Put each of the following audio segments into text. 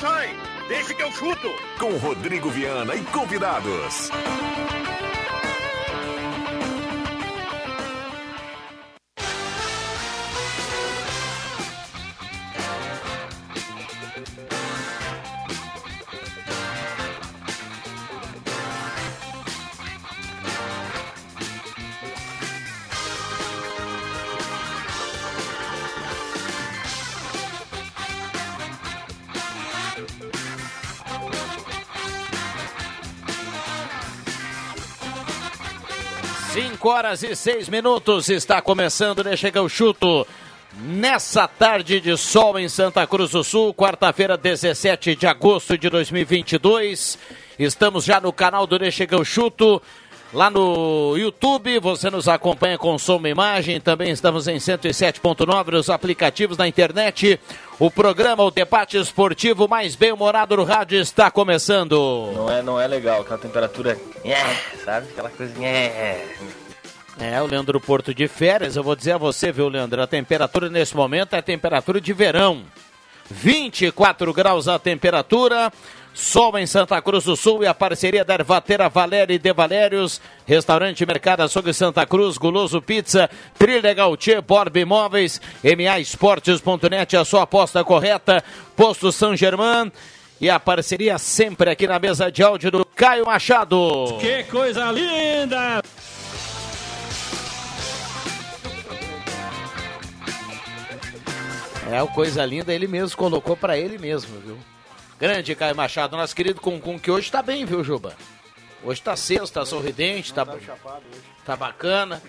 Sai, sai! Deixa que eu chuto! Com Rodrigo Viana e convidados. Cinco horas e seis minutos está começando, né? Chega o chuto. Nessa tarde de sol em Santa Cruz do Sul, quarta-feira, 17 de agosto de 2022. Estamos já no canal do Chega o Chuto, lá no YouTube. Você nos acompanha com som e imagem. Também estamos em 107.9 os aplicativos da internet. O programa, o debate esportivo mais bem-humorado do rádio está começando. Não é, não é legal, aquela temperatura. Sabe? Aquela coisa. É, o Leandro Porto de férias, eu vou dizer a você, viu, Leandro? A temperatura nesse momento é temperatura de verão. 24 graus a temperatura. Sol em Santa Cruz do Sul e a parceria da Ervatera Valéria e De Valérios, Restaurante Mercado Açougue Santa Cruz, Guloso Pizza, Trilha Gautier, Borb Imóveis, MA Esportes.net, a sua aposta correta, Posto São Germán e a parceria sempre aqui na mesa de áudio do Caio Machado. Que coisa linda! É, o coisa linda ele mesmo colocou para ele mesmo, viu? Grande Caio Machado, nosso querido Cuncum, que hoje tá bem, viu, Juba? Hoje tá cedo, tá sorridente, tá, tá bacana.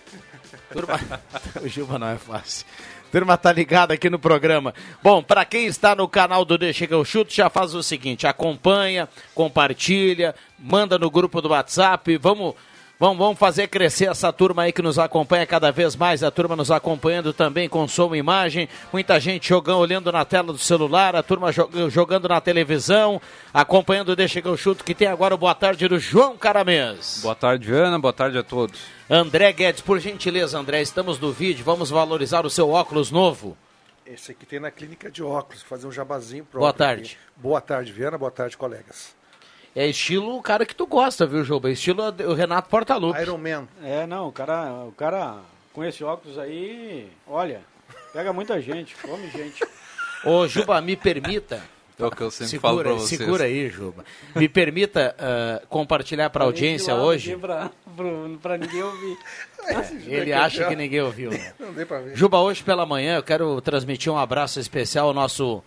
Turma... o Juba não é fácil. Turma tá ligada aqui no programa. Bom, para quem está no canal do Deixa que eu chuto, já faz o seguinte, acompanha, compartilha, manda no grupo do WhatsApp, vamos Vamos, vamos fazer crescer essa turma aí que nos acompanha cada vez mais, a turma nos acompanhando também com som e imagem, muita gente jogando, olhando na tela do celular, a turma jogando na televisão, acompanhando o Deixa que eu chuto, que tem agora o boa tarde do João Caramês. Boa tarde, Ana, boa tarde a todos. André Guedes, por gentileza, André, estamos no vídeo, vamos valorizar o seu óculos novo. Esse aqui tem na clínica de óculos, fazer um jabazinho próprio. Boa tarde. Aqui. Boa tarde, Viana, boa tarde, colegas. É estilo o cara que tu gosta, viu, Juba? Estilo o Renato Portaluppi. Iron Man. É, não, o cara, o cara com esse óculos aí, olha, pega muita gente, come gente. Ô, Juba, me permita. É o que eu sempre segura, falo pra vocês. Segura aí, Juba. Me permita uh, compartilhar para a audiência hoje. Para ninguém ouvir. Ele acha que ninguém ouviu. Né? Não deu pra ver. Juba, hoje pela manhã eu quero transmitir um abraço especial ao nosso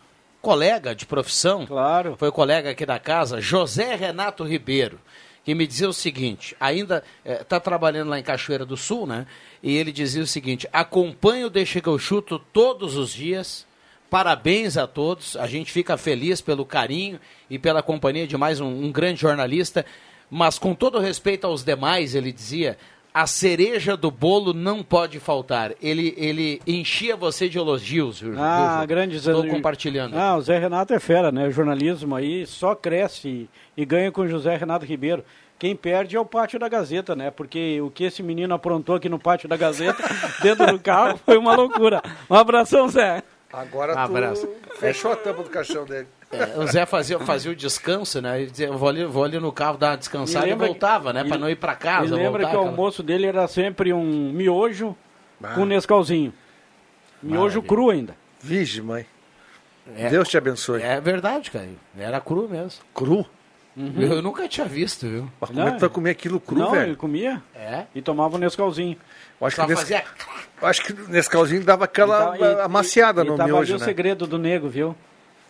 colega de profissão, claro. foi colega aqui da casa, José Renato Ribeiro, que me dizia o seguinte, ainda está é, trabalhando lá em Cachoeira do Sul, né? E ele dizia o seguinte, acompanho o Deixa que eu chuto todos os dias, parabéns a todos, a gente fica feliz pelo carinho e pela companhia de mais um, um grande jornalista, mas com todo respeito aos demais, ele dizia, a cereja do bolo não pode faltar. Ele, ele enchia você de elogios, viu? Ah, grande Zé. Estou compartilhando. Ah, o Zé Renato é fera, né? O jornalismo aí só cresce e, e ganha com o José Renato Ribeiro. Quem perde é o pátio da Gazeta, né? Porque o que esse menino aprontou aqui no pátio da Gazeta, dentro do carro, foi uma loucura. Um abração, Zé. Agora Um tu abraço. fechou a tampa do caixão dele. É, o Zé fazia, fazia o descanso, né? Ele dizia, eu vou ali, vou ali no carro dar uma descansada e lembra voltava, né? que- Pra não ir pra casa. Me lembra voltar, que o aquela- almoço dele era sempre um miojo Ah. com Nescauzinho. Miojo Maravilha. cru ainda. Vige, mãe. É, Deus te abençoe. é verdade, cara. Era cru mesmo. Cru? Eu nunca tinha visto, viu? Mas como é que tu vai comer aquilo cru, Não, velho? ele comia É. e tomava o Nescauzinho. Eu acho, Só que nesse, fazia... eu acho que nesse calzinho dava aquela E tá- e- amaciada e, no e tava ali o né? segredo do nego, viu?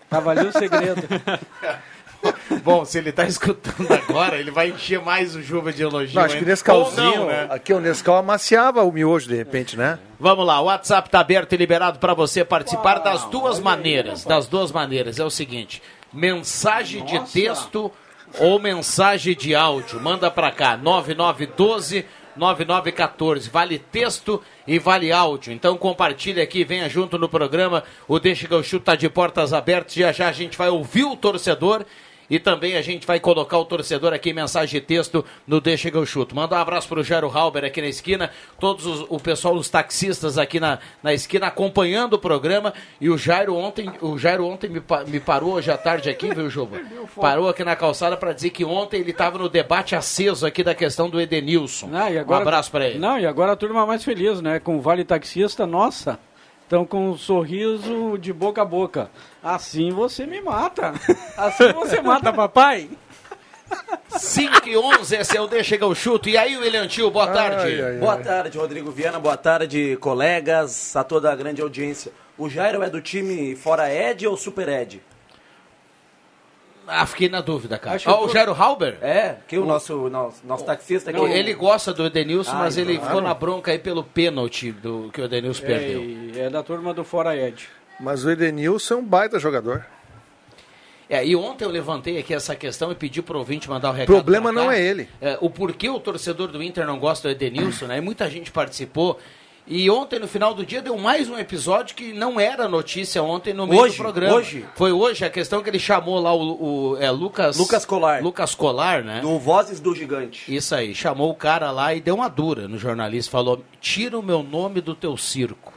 Tava ali o segredo. Bom, se ele tá escutando agora, ele vai encher mais o Juba de elogio. Não, acho que ainda. Nescauzinho, Ou não, né? aqui o Nescau amaciava o miojo de repente, né? Vamos lá, o WhatsApp tá aberto e liberado para você participar das duas maneiras. Das duas maneiras. É o seguinte: mensagem de texto ou mensagem de áudio. Manda para cá, 9912 9914. Vale texto e vale áudio. Então compartilha aqui, venha junto no programa. O Deixa que eu chuto tá de portas abertas. Já já a gente vai ouvir o torcedor. E também a gente vai colocar o torcedor aqui em mensagem de texto no Deixa que eu chuto. Manda um abraço pro Jairo Halber aqui na esquina, todos os, o pessoal, os taxistas aqui na, na esquina acompanhando o programa. E o Jairo ontem, o Jairo ontem me, me parou hoje à tarde aqui, viu, Juba? Parou aqui na calçada para dizer que ontem ele estava no debate aceso aqui da questão do Edenilson. Não, e um agora- abraço para ele. Não, e agora a turma mais feliz, né? Com o Vale Taxista, nossa, estão com um sorriso de boca a boca. Assim você me mata. Assim você mata, papai. 5 e 11, esse é o Deixa que eu chuto. E aí, William Tio, boa tarde. Ai, ai, ai. Boa tarde, Rodrigo Viana. Boa tarde, colegas, a toda a grande audiência. O Jairo é do time fora Ed ou Super Ed? Ah, fiquei na dúvida, cara. Ó, que o Jairo Halber? É, que o nosso, nosso, nosso taxista aqui. Não, ele gosta do Edenilson, Ah, mas ele claro. ficou na bronca aí pelo pênalti do, que o Edenilson É, perdeu. e é da turma do Fora Ed. Mas o Edenilson é um baita jogador. É, e ontem eu levantei aqui essa questão e pedi pro ouvinte mandar o O recado. problema pra cá. não é ele. É, o porquê o torcedor do Inter não gosta do Edenilson, né? E muita gente participou. E ontem, no final do dia, deu mais um episódio que não era notícia ontem no meio Hoje, do programa. hoje. Foi hoje a questão que ele chamou lá o, o- é, Lucas... Lucas Colar. Lucas Colar, né? Do Vozes do Gigante. Isso aí, chamou o cara lá e deu uma dura no jornalista, falou, tira o meu nome do teu circo.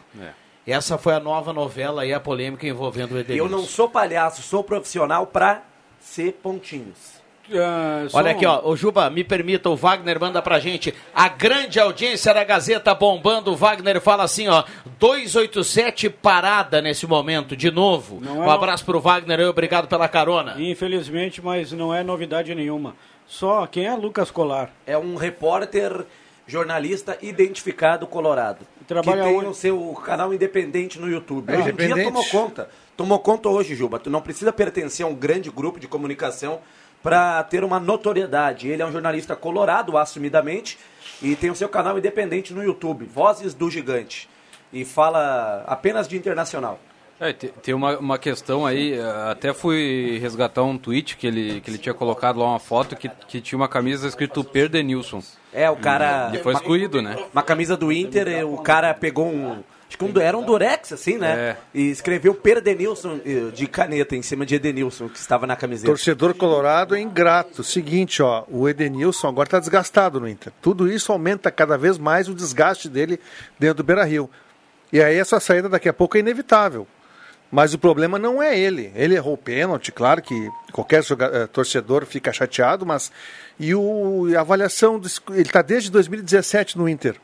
Essa foi a nova novela e a polêmica envolvendo o Edenilson. Eu não sou palhaço, sou profissional pra ser pontinhos. Ah, só Olha um- aqui, ó, o Juba, me permita, o Wagner manda pra gente. A grande audiência da Gazeta bombando. O Wagner fala assim, ó, 287 parada nesse momento, de novo. Não é um no- abraço pro Wagner e obrigado pela carona. Infelizmente, mas não é novidade nenhuma. Só quem é Lucas Colar? É um repórter jornalista identificado colorado. Trabalha que tem onde? o seu canal independente no YouTube. É hoje em dia independente? tomou conta. Tomou conta hoje, Juba. Tu não precisa pertencer a um grande grupo de comunicação para ter uma notoriedade. Ele é um jornalista colorado, assumidamente, e tem o seu canal independente no YouTube, Vozes do Gigante. E fala apenas de internacional. É, te- tem uma, uma questão aí, eh, até fui resgatar um tweet que ele, que ele tinha colocado lá uma foto que, que tinha uma camisa escrito Perdenilson. É, o cara. Ele foi excluído, né? Uma camisa do Inter, o cara pegou um. Acho que um, era um Durex, assim, né? É. E escreveu Perdenilson de caneta em cima de Edenilson, que estava na camiseta. Torcedor colorado é ingrato. Seguinte, ó, o Edenilson agora está desgastado no Inter. Tudo isso aumenta cada vez mais o desgaste dele dentro do Beira-Rio. E aí essa saída daqui a pouco é inevitável. Mas o problema não é ele. Ele errou o pênalti, claro que qualquer eh, torcedor fica chateado, mas e, o, e a avaliação, do, ele está desde 2017 no Inter.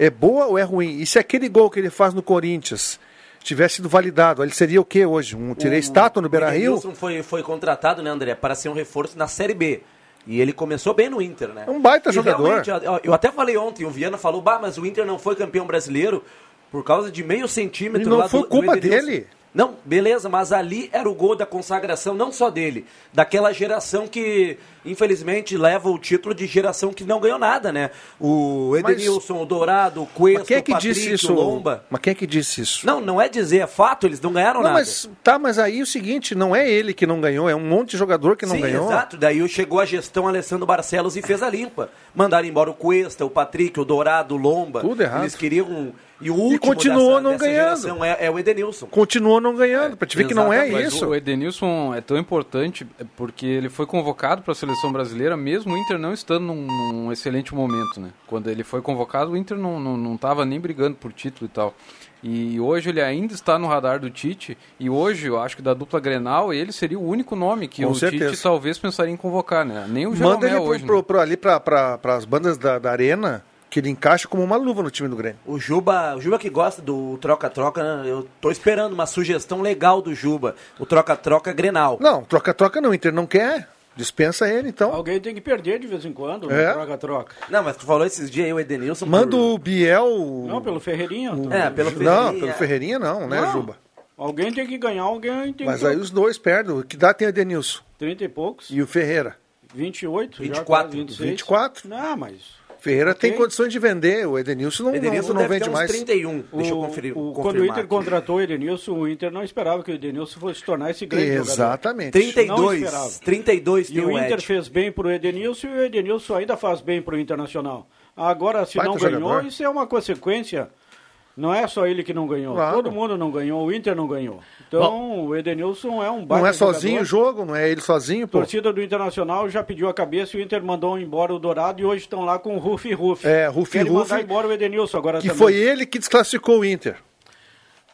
É boa ou é ruim? E se aquele gol que ele faz no Corinthians tivesse sido validado, ele seria o quê hoje? Um tirei estátua no O Beira-Rio? Edenilson foi, foi contratado, né, André, para ser um reforço na Série B. E ele começou bem no Inter, né? É um baita E jogador. Eu até falei ontem, o Viana falou, bah, mas o Inter não foi campeão brasileiro por causa de meio centímetro E não lá foi do, do culpa Edenilson. dele. Não, beleza, mas ali era o gol da consagração, não só dele, daquela geração que, infelizmente, leva o título de geração que não ganhou nada, né? O Mas- Edenilson, o Dourado, o Cuesta, Mas quem é o que Patrick, disse isso? o Lomba. Mas quem é que disse isso? Não, não é dizer, é fato, eles não ganharam Não, nada. mas tá, mas aí é o seguinte, não é ele que não ganhou, é um monte de jogador que não Sim, ganhou. exato. Daí chegou a gestão Alessandro Barcelos e fez a limpa. Mandaram embora o Cuesta, o Patrick, o Dourado, o Lomba. Tudo errado. Eles queriam... E o último continuou dessa, não dessa ganhando. geração é, é o Edenilson. Continuou não ganhando, pra te ver que não é. Mas isso. o Edenilson é tão importante porque ele foi convocado para a seleção brasileira, mesmo o Inter não estando num, num excelente momento, né? Quando ele foi convocado, o Inter não, não, não tava nem brigando por título e tal. E hoje ele ainda está no radar do Tite, e hoje eu acho que da dupla Grenal, ele seria o único nome que Com o certeza. Tite talvez pensaria em convocar, né? Nem o Manda ele hoje. pro- né? pro- ali pra, pras bandas da, da arena, que ele encaixa como uma luva no time do Grêmio. O Juba, o Juba que gosta do troca-troca, né? eu tô esperando uma sugestão legal do Juba. O troca-troca Grenal. Não, troca-troca não, o Inter não quer. Dispensa ele, então. Alguém tem que perder de vez em quando, É. troca-troca. Não, mas tu falou esses dias aí o Edenilson. Manda por- o Biel. Não, pelo Ferreirinha. É, pelo Não, Ferreirinha. pelo Ferreirinha não, né, Não. Juba? Alguém tem que ganhar, alguém tem Mas que... aí os dois perdem. O que dá tem o Edenilson 30 e poucos, e o Ferreira. 28, 24, já, quase 26. 24. Não, mas... Ferreira tem Ok. condições de vender, o Edenilson não, Edenilson não, não deve vende ter uns mais. 31. Deixa eu O- conferir. o- quando o Inter aqui. contratou o Edenilson, o Inter não esperava que o Edenilson fosse se tornar esse grande jogador. Exatamente. 32. esperava. 32 E tem o o Inter Ed. fez bem pro Edenilson e o Edenilson ainda faz bem pro Internacional. Agora, se Baita não ganhou, jogador. isso é uma consequência. Não é só ele que não ganhou. Claro. Todo mundo não ganhou, o Inter não ganhou. Então, o Edenilson é um baita Não é sozinho o jogador. jogo, não é ele sozinho, A pô. torcida do Internacional já pediu a cabeça e o Inter mandou embora o Dourado e hoje estão lá com o Rufi Rufi. É, Rufi Rufi, mandar embora o Edenilson agora Que também. foi ele que desclassificou o Inter.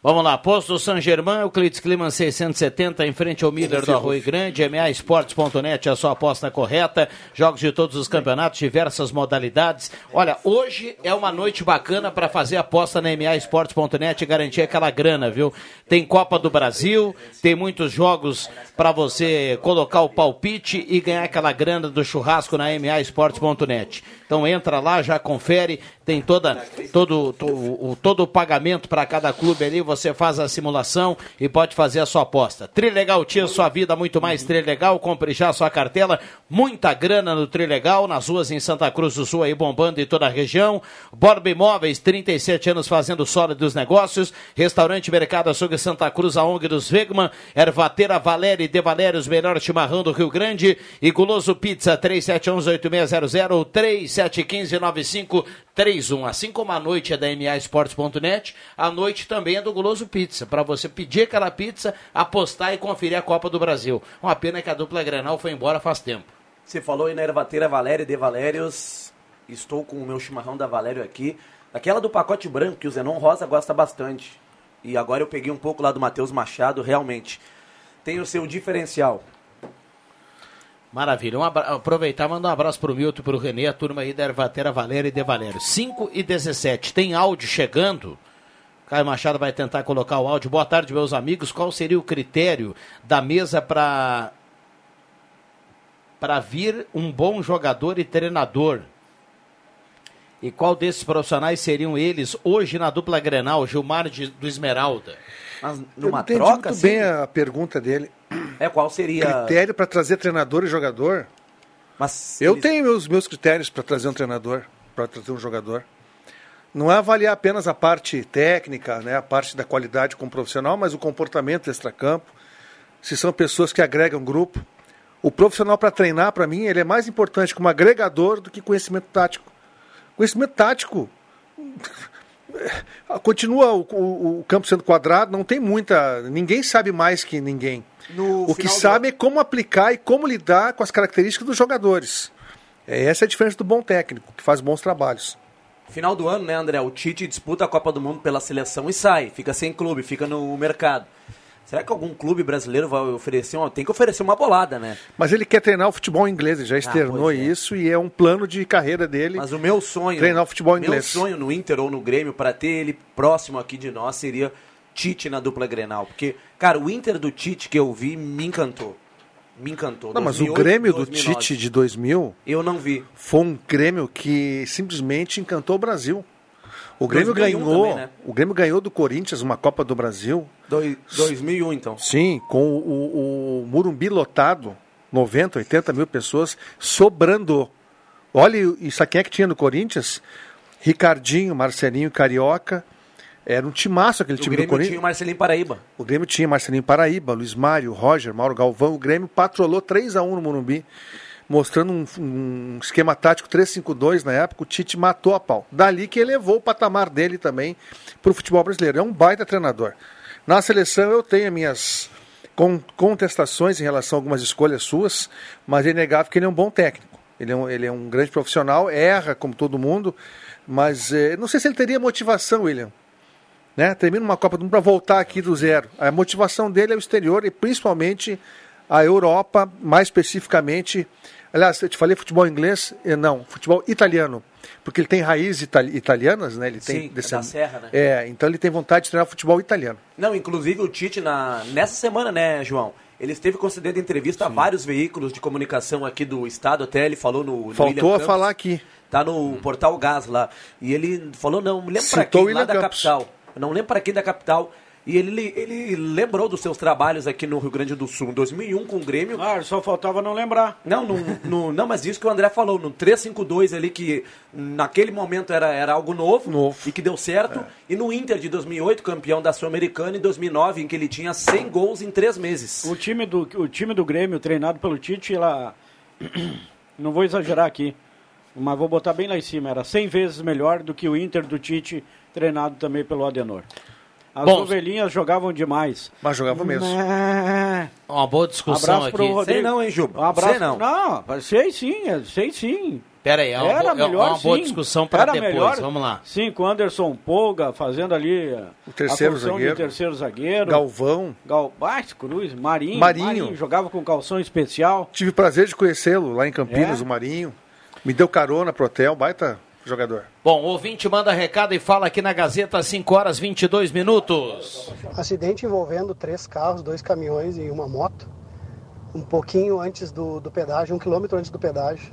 Vamos lá, Posto San Germán, Euclides Climan 670, em frente ao Miller do Arroio Grande, maesportes.net, a sua aposta correta, jogos de todos os campeonatos, diversas modalidades. Olha, hoje é uma noite bacana para fazer aposta na maesportes.net e garantir aquela grana, viu? Tem Copa do Brasil, tem muitos jogos para você colocar o palpite e ganhar aquela grana do churrasco na maesportes.net. Então entra lá, já confere, tem toda, todo, to- o, todo o pagamento para cada clube ali, você faz a simulação e pode fazer a sua aposta. Trilegal tinha sua vida muito mais Trilegal, compre já sua cartela, muita grana no Trilegal, nas ruas em Santa Cruz do Sul aí bombando em toda a região. Borba Imóveis, 37 anos fazendo sólidos negócios. Restaurante Mercado Açougue Santa Cruz, a ONG dos Vegman, Ervateira Valéria e De Valérios, melhor chimarrão do Rio Grande. E Guloso Pizza, 3711-8600, 3715-9531. Assim como a noite é da MAEsportes.net, a noite também é do Guloso Pizza. Para você pedir aquela pizza, apostar e conferir a Copa do Brasil. Uma pena que a dupla Grenal foi embora faz tempo. Você falou aí na ervateira Valéria de Valérios. Estou com o meu chimarrão da Valério aqui. Aquela do pacote branco, que o Zenon Rosa gosta bastante. E agora eu peguei um pouco lá do Matheus Machado, realmente. Tem o seu diferencial. Maravilha. Um abra... Aproveitar e mandar um abraço pro Milton e pro Renê, a turma aí da Ervatera Valéria e De Valério. 5 e 17. Tem áudio chegando. Caio Machado vai tentar colocar o áudio. Boa tarde, meus amigos. Qual seria o critério da mesa para para vir um bom jogador e treinador? E qual desses profissionais seriam eles hoje na dupla Grenal, Gilmar de- do Esmeralda? Mas Eu numa entendi troca, muito assim, bem a pergunta dele. É qual seria... Critério para trazer treinador e jogador? Mas Eu eles- tenho meus, meus critérios para trazer um treinador, para trazer um jogador. Não é avaliar apenas a parte técnica, né, a parte da qualidade como profissional, mas o comportamento extracampo. Se são pessoas que agregam grupo. O profissional para treinar, para mim, ele é mais importante como agregador do que conhecimento tático. Conhecimento tático continua o, o- o campo sendo quadrado, não tem muita. Ninguém sabe mais que ninguém. No o que final do- sabe é como aplicar e como lidar com as características dos jogadores. É, essa é a diferença do bom técnico, que faz bons trabalhos. Final do ano, né, André? O Tite disputa a Copa do Mundo pela seleção e sai. Fica sem clube, fica no mercado. Será que algum clube brasileiro vai oferecer uma... Tem que oferecer uma bolada, né? Mas ele quer treinar o futebol inglês, ele já externou pois é. isso e é um plano de carreira dele. Mas o meu sonho... Treinar o futebol Meu inglês. sonho no Inter ou no Grêmio, para ter ele próximo aqui de nós, seria Tite na dupla Grenal. Porque, cara, o Inter do Tite que eu vi me encantou. Me encantou. Não, mas o 2008, Grêmio do 2009. Tite de 2000 Eu não vi. foi um Grêmio que simplesmente encantou o Brasil. O Grêmio 2001 ganhou, também, né? o Grêmio ganhou do Corinthians uma Copa do Brasil. Doi- 2001, então. Sim, com o, o, Murumbi lotado, 90, 80 mil pessoas, sobrando. Olha, sabe quem é que tinha no Corinthians? Ricardinho, Marcelinho Carioca. Era um timaço aquele O time do Grêmio Corinthians. tinha o Marcelinho Paraíba. O Grêmio tinha Marcelinho Paraíba, Luiz Mário, Roger, Mauro Galvão. O Grêmio patrolou 3 a 1 no Morumbi, mostrando um, um esquema tático 3-5-2 na época. O Tite matou a pau. Dali que elevou o patamar dele também para o futebol brasileiro. É um baita treinador. Na seleção eu tenho minhas con- contestações em relação a algumas escolhas suas, mas é inegável que ele é um bom técnico. Ele é um, ele é um grande profissional, erra como todo mundo, mas eh, não sei se ele teria motivação, William né? Termina uma Copa do Mundo para voltar aqui do zero. A motivação dele é o exterior e principalmente a Europa, mais especificamente. Aliás, eu te falei futebol inglês? Eh, Não, futebol italiano. Porque ele tem raízes itali- italianas, né? Ele tem Sim, é da Serra, né? É, então ele tem vontade de treinar futebol italiano. Não, inclusive o Tite, na, nessa semana, né, João? Ele esteve concedendo entrevista a vários veículos de comunicação aqui do estado, até ele falou no. no Faltou a falar aqui. Tá no portal Gás lá. E ele falou, não, me lembro Citou quem, lá da capital. Eu não lembro pra quem da capital, E ele, ele lembrou dos seus trabalhos aqui no Rio Grande do Sul, em 2001 com o Grêmio. Ah, só faltava não lembrar. Não, no, no, não, mas isso que o André falou, no 352 ali, que naquele momento era, era algo novo, Novo. e que deu certo. E no Inter de 2008, campeão da Sul-Americana, em 2009, em que ele tinha 100 gols em 3 meses. O time do, o time do Grêmio, treinado pelo Tite, lá. Não vou exagerar aqui, mas vou botar bem lá em cima. Era 100 vezes melhor do que o Inter do Tite, treinado também pelo Adenor. As Bom, ovelhinhas jogavam demais. Mas jogava mesmo. É. Uma boa discussão Abraço pro aqui. Rodrigo. Sei não, hein, Juba? Um abraço. Sei não. Não, sei sim, é, sei sim. Pera aí, é uma, Era boa, é melhor uma boa sim. discussão para depois. melhor, Vamos lá. Sim, com Anderson Polga fazendo ali a- O terceiro a zagueiro. de terceiro zagueiro. Galvão. Gal... Ah, Cruz, Marinho, Marinho. Jogava com calção especial. Tive o prazer de conhecê-lo lá em Campinas, É? o Marinho. Me deu carona pro hotel, baita jogador. Bom, o ouvinte manda recado e fala aqui na Gazeta, 5 horas 22 minutos. Acidente envolvendo três carros, dois caminhões e uma moto. Um pouquinho antes do, do pedágio, um quilômetro antes do pedágio.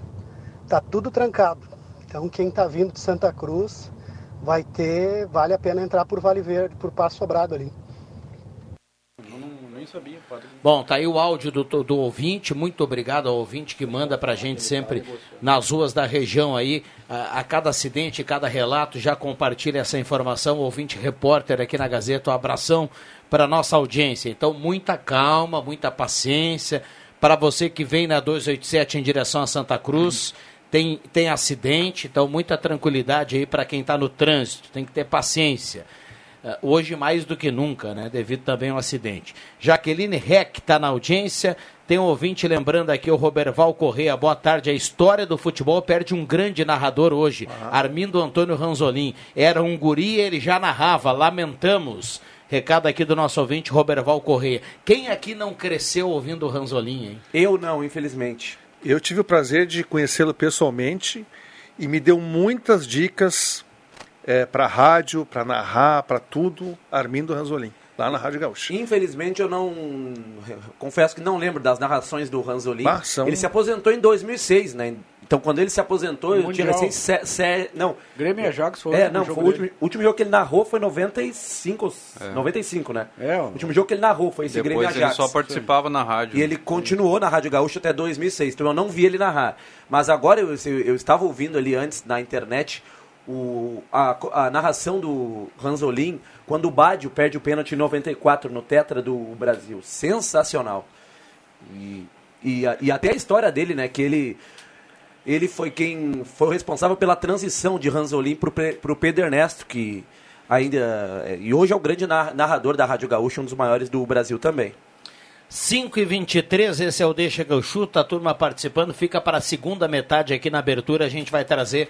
Tá tudo trancado. Então quem tá vindo de Santa Cruz vai ter, vale a pena entrar por Vale Verde, por Passo Sobrado ali. Nem sabia, padre. Bom, tá aí o áudio do, do ouvinte. Muito obrigado ao ouvinte que manda pra gente sempre nas ruas da região aí. A, a cada acidente, cada relato, já compartilha essa informação. O ouvinte repórter aqui na Gazeta, um abração para nossa audiência. Então, muita calma, muita paciência. Para você que vem na 287 em direção a Santa Cruz, tem, tem acidente, então muita tranquilidade aí para quem está no trânsito. Tem que ter paciência. Eh, hoje mais do que nunca, né? Devido também ao acidente. Jaqueline Reck está na audiência. Tem um ouvinte lembrando aqui o Roberval Correia. Boa tarde. A história do futebol perde um grande narrador hoje, Armindo Antônio Ranzolin. Era um guri e ele já narrava. Lamentamos. Recado aqui do nosso ouvinte, Roberval Correia. Quem aqui não cresceu ouvindo o Ranzolin, hein? Eu não, infelizmente. Eu tive o prazer de conhecê-lo pessoalmente e me deu muitas dicas para rádio, para narrar, para tudo, Armindo Ranzolin, lá na Rádio Gaúcha. Infelizmente eu não. Confesso que não lembro das narrações do Ranzolin. Ah, são- Ele se aposentou em 2006, né? Então quando ele se aposentou, eu tinha recém. Se, se, não. Grêmio e Ajax foi o É, último não, jogo foi o último, último jogo que ele narrou foi 95, 95 né? É, ó. o último jogo que ele narrou foi esse Grêmio e Depois ele Ajax. só participava na rádio. E ele continuou na Rádio Gaúcha até 2006, então eu não vi ele narrar. Mas agora eu, eu, eu estava ouvindo ali antes na internet o, a, a narração do Ranzolin quando o Badio perde o pênalti em 94 no Tetra do Brasil. Sensacional. E, e, e até a história dele, né? Que ele, ele foi quem foi responsável pela transição de Ranzolin para o Pedro Ernesto, que ainda. E hoje é o grande nar- narrador da Rádio Gaúcha, um dos maiores do Brasil também. 5 e 23 esse é o Deixa chuto, a turma participando, fica para a segunda metade aqui na abertura, a gente vai trazer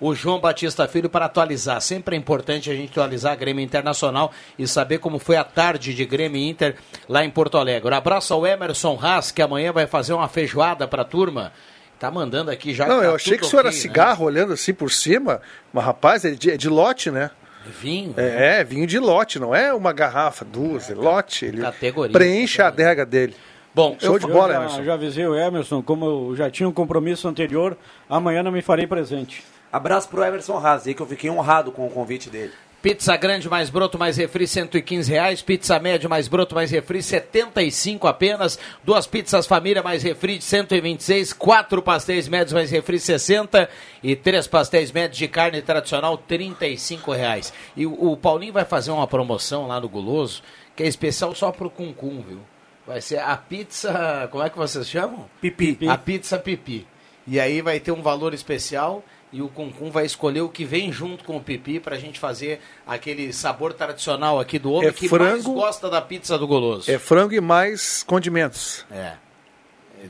o João Batista Filho para atualizar. Sempre é importante a gente atualizar a Grêmio Internacional e saber como foi a tarde de Grêmio Inter lá em Porto Alegre. Um abraço ao Emerson Haas, que amanhã vai fazer uma feijoada para a turma. Tá mandando aqui já. Não, tá eu achei que isso era ok, né? cigarro, olhando assim por cima, mas rapaz, é de, é de lote, né? Vinho. né? É, é, vinho de lote, não é uma garrafa, duas, é lote. Ele Categoria, preenche a adega dele. Bom, Show eu de Eu bola, já, Emerson. já avisei o Emerson, como eu já tinha um compromisso anterior, amanhã não me farei presente. Abraço pro Emerson Haas aí, que eu fiquei honrado com o convite dele. Pizza grande mais broto mais refri 115 reais, pizza médio mais broto mais refri 75 apenas, duas pizzas família mais refri de 126, quatro pastéis médios mais refri 60 e três pastéis médios de carne tradicional 35 reais. E o, o Paulinho vai fazer uma promoção lá no Guloso que é especial só pro Cuncum, viu? Vai ser a pizza, como é que vocês chamam? Pipi. A pizza pipi. E aí vai ter um valor especial e o Cuncum vai escolher o que vem junto com o pipi pra gente fazer aquele sabor tradicional aqui do homem É que mais frango- gosta da pizza do Goloso. É frango e mais condimentos. É.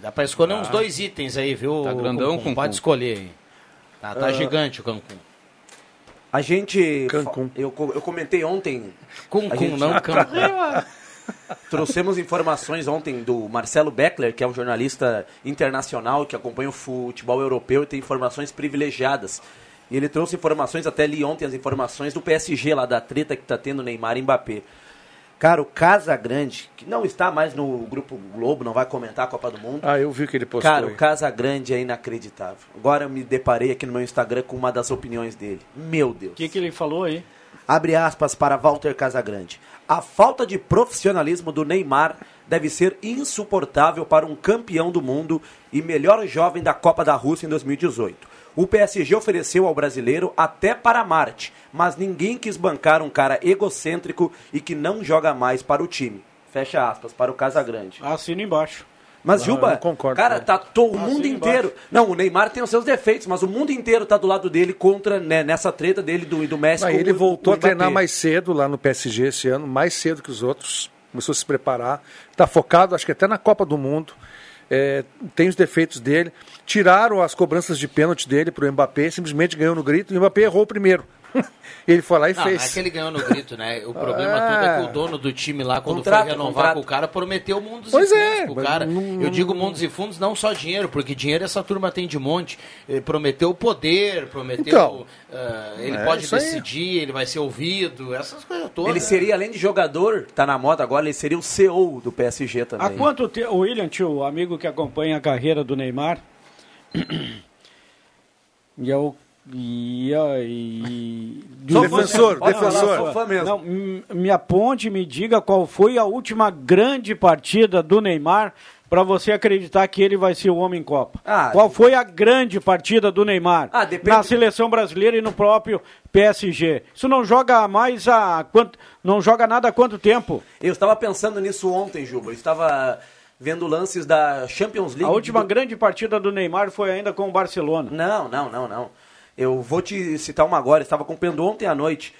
Dá pra escolher uns dois itens aí, viu? Tá o grandão? Cuncum. Pode escolher aí. Tá, tá gigante o Cancún. A gente. Cancún. Eu, eu comentei ontem. A Cuncum, gente- não Cancún. Trouxemos informações ontem do Marcelo Beckler, que é um jornalista internacional que acompanha o futebol europeu e tem informações privilegiadas. E ele trouxe informações, até li ontem as informações do PSG lá da treta que tá tendo Neymar e Mbappé. Cara, o Casa Grande, que não está mais no Grupo Globo, não vai comentar a Copa do Mundo. Ah, eu vi que ele postou. Cara, aí. o Casa Grande é inacreditável. Agora eu me deparei aqui no meu Instagram com uma das opiniões dele. Meu Deus. O que, que ele falou aí? Abre aspas para Walter Casagrande. A falta de profissionalismo do Neymar deve ser insuportável para um campeão do mundo e melhor jovem da Copa da Rússia em 2018. O PSG ofereceu ao brasileiro até para Marte, mas ninguém quis bancar um cara egocêntrico e que não joga mais para o time. Fecha aspas para o Casagrande. Assina embaixo. Mas, Ah, Juba, concordo cara, com tá to- o Ah, mundo sim, inteiro. embaixo. Não, o Neymar tem os seus defeitos, mas o mundo inteiro tá do lado dele contra, né, nessa treta dele do, do Messi. Aí com ele o- voltou o a treinar mais cedo lá no PSG esse ano, mais cedo que os outros. Começou a se preparar. Está focado, acho que até na Copa do Mundo. É, tem os defeitos dele. Tiraram as cobranças de pênalti dele para o Mbappé, simplesmente ganhou no grito e o Mbappé errou primeiro. ele foi lá e Não, fez. não é que ele ganhou no grito, né? O problema É. todo é que o dono do time lá, quando Contrato, foi renovar contrato. com o cara, prometeu mundos Pois e é, fundos pro mas cara. não- Eu digo mundos e fundos, não só dinheiro, porque dinheiro essa turma tem de monte. Ele prometeu poder, prometeu. Então, ah, ele é pode aí. decidir, ele vai ser ouvido, essas coisas todas. Ele seria, além de jogador, tá na moda agora, ele seria o CEO do PSG também. Há quanto tempo, o William, tio, o amigo que acompanha a carreira do Neymar, e eu e, e, e Sou defensor, Pode falar, defensor. sou fã mesmo. Não, m- me aponte, me diga qual foi a última grande partida do Neymar para você acreditar que ele vai ser o homem Copa. Ah, qual foi a grande partida do Neymar Ah, depende- na seleção brasileira e no próprio PSG? Isso não joga mais a quanto, não joga nada há quanto tempo? Eu estava pensando nisso ontem, Juba. Eu estava vendo lances da Champions League. A última do- grande partida do Neymar foi ainda com o Barcelona. Não, não, não, não. Eu vou te citar uma agora. Estava acompanhando ontem à noite.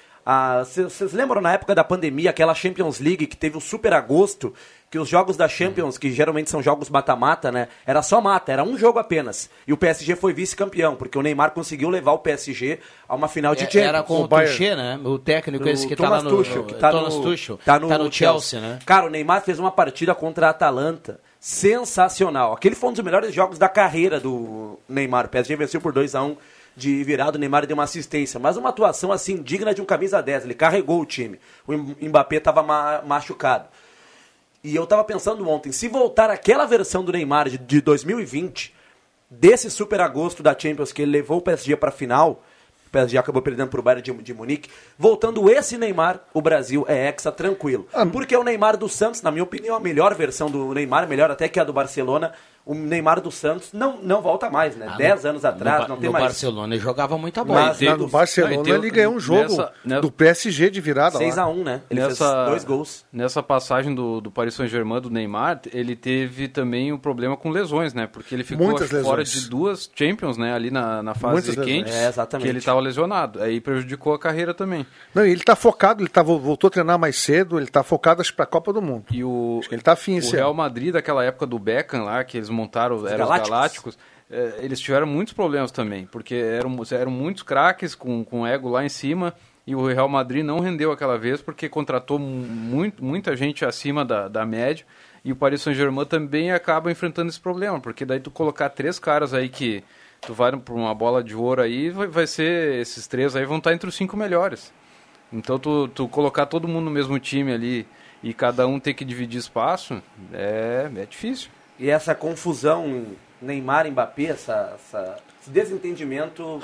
Vocês lembram na época da pandemia, aquela Champions League que teve o super agosto, que os jogos da Champions, que geralmente são jogos mata-mata, né? Era só mata, era um jogo apenas. E o PSG foi vice-campeão, porque o Neymar conseguiu levar o PSG a uma final de É, Champions. Era com O o. Tuchel, né? O técnico esse que O tá lá no... Tuchel, que tá Thomas no, Tuchel. tá no, Tá no Chelsea, né? Cara, o Neymar fez uma partida contra a Atalanta sensacional. Aquele foi um dos melhores jogos da carreira do Neymar. O PSG venceu por 2 a 1 de virado, o Neymar deu uma assistência, mas uma atuação assim digna de um camisa 10, ele carregou o time. O Mbappé estava ma machucado. E eu tava pensando ontem, se voltar aquela versão do Neymar de, de 2020, desse super agosto da Champions que ele levou o PSG para final, o PSG acabou perdendo pro Bayern de, de Munique, voltando esse Neymar, o Brasil é hexa tranquilo. Porque o Neymar do Santos, na minha opinião, a melhor versão do Neymar, melhor até que a do Barcelona, o Neymar do Santos não, não volta mais, né? Ah, Dez no- anos atrás, no, não tem no mais. Barcelona ele jogava muita bola. Mas- no Barcelona Não, ele ganhou um jogo nessa- nessa- do PSG de virada 6 lá. a 1 né? Ele nessa, fez dois gols. Nessa passagem do, do Paris Saint-Germain, do Neymar, ele teve também um problema com lesões, né? Porque ele ficou acho, fora de duas Champions, né? Ali na, na fase Muitas quente, É, exatamente. que ele estava lesionado. Aí prejudicou a carreira também. Não, e ele tá focado, ele tá, voltou a treinar mais cedo, ele tá focado acho para a Copa do Mundo. E o, Acho que ele tá afim o Real. Madrid, daquela época do Beckham lá, que eles montaram, eram Galácticos. os Galácticos, eh, eles tiveram muitos problemas também, porque eram, eram muitos craques com, com ego lá em cima, e o Real Madrid não rendeu aquela vez, porque contratou mu- muito, muita gente acima da, da média, e o Paris Saint-Germain também acaba enfrentando esse problema, porque daí tu colocar três caras aí que tu vai por uma bola de ouro aí, vai, vai ser, esses três aí vão estar entre os cinco melhores. Então tu, tu colocar todo mundo no mesmo time ali e cada um ter que dividir espaço, é, é difícil. E essa confusão Neymar e Mbappé, essa, essa- esse desentendimento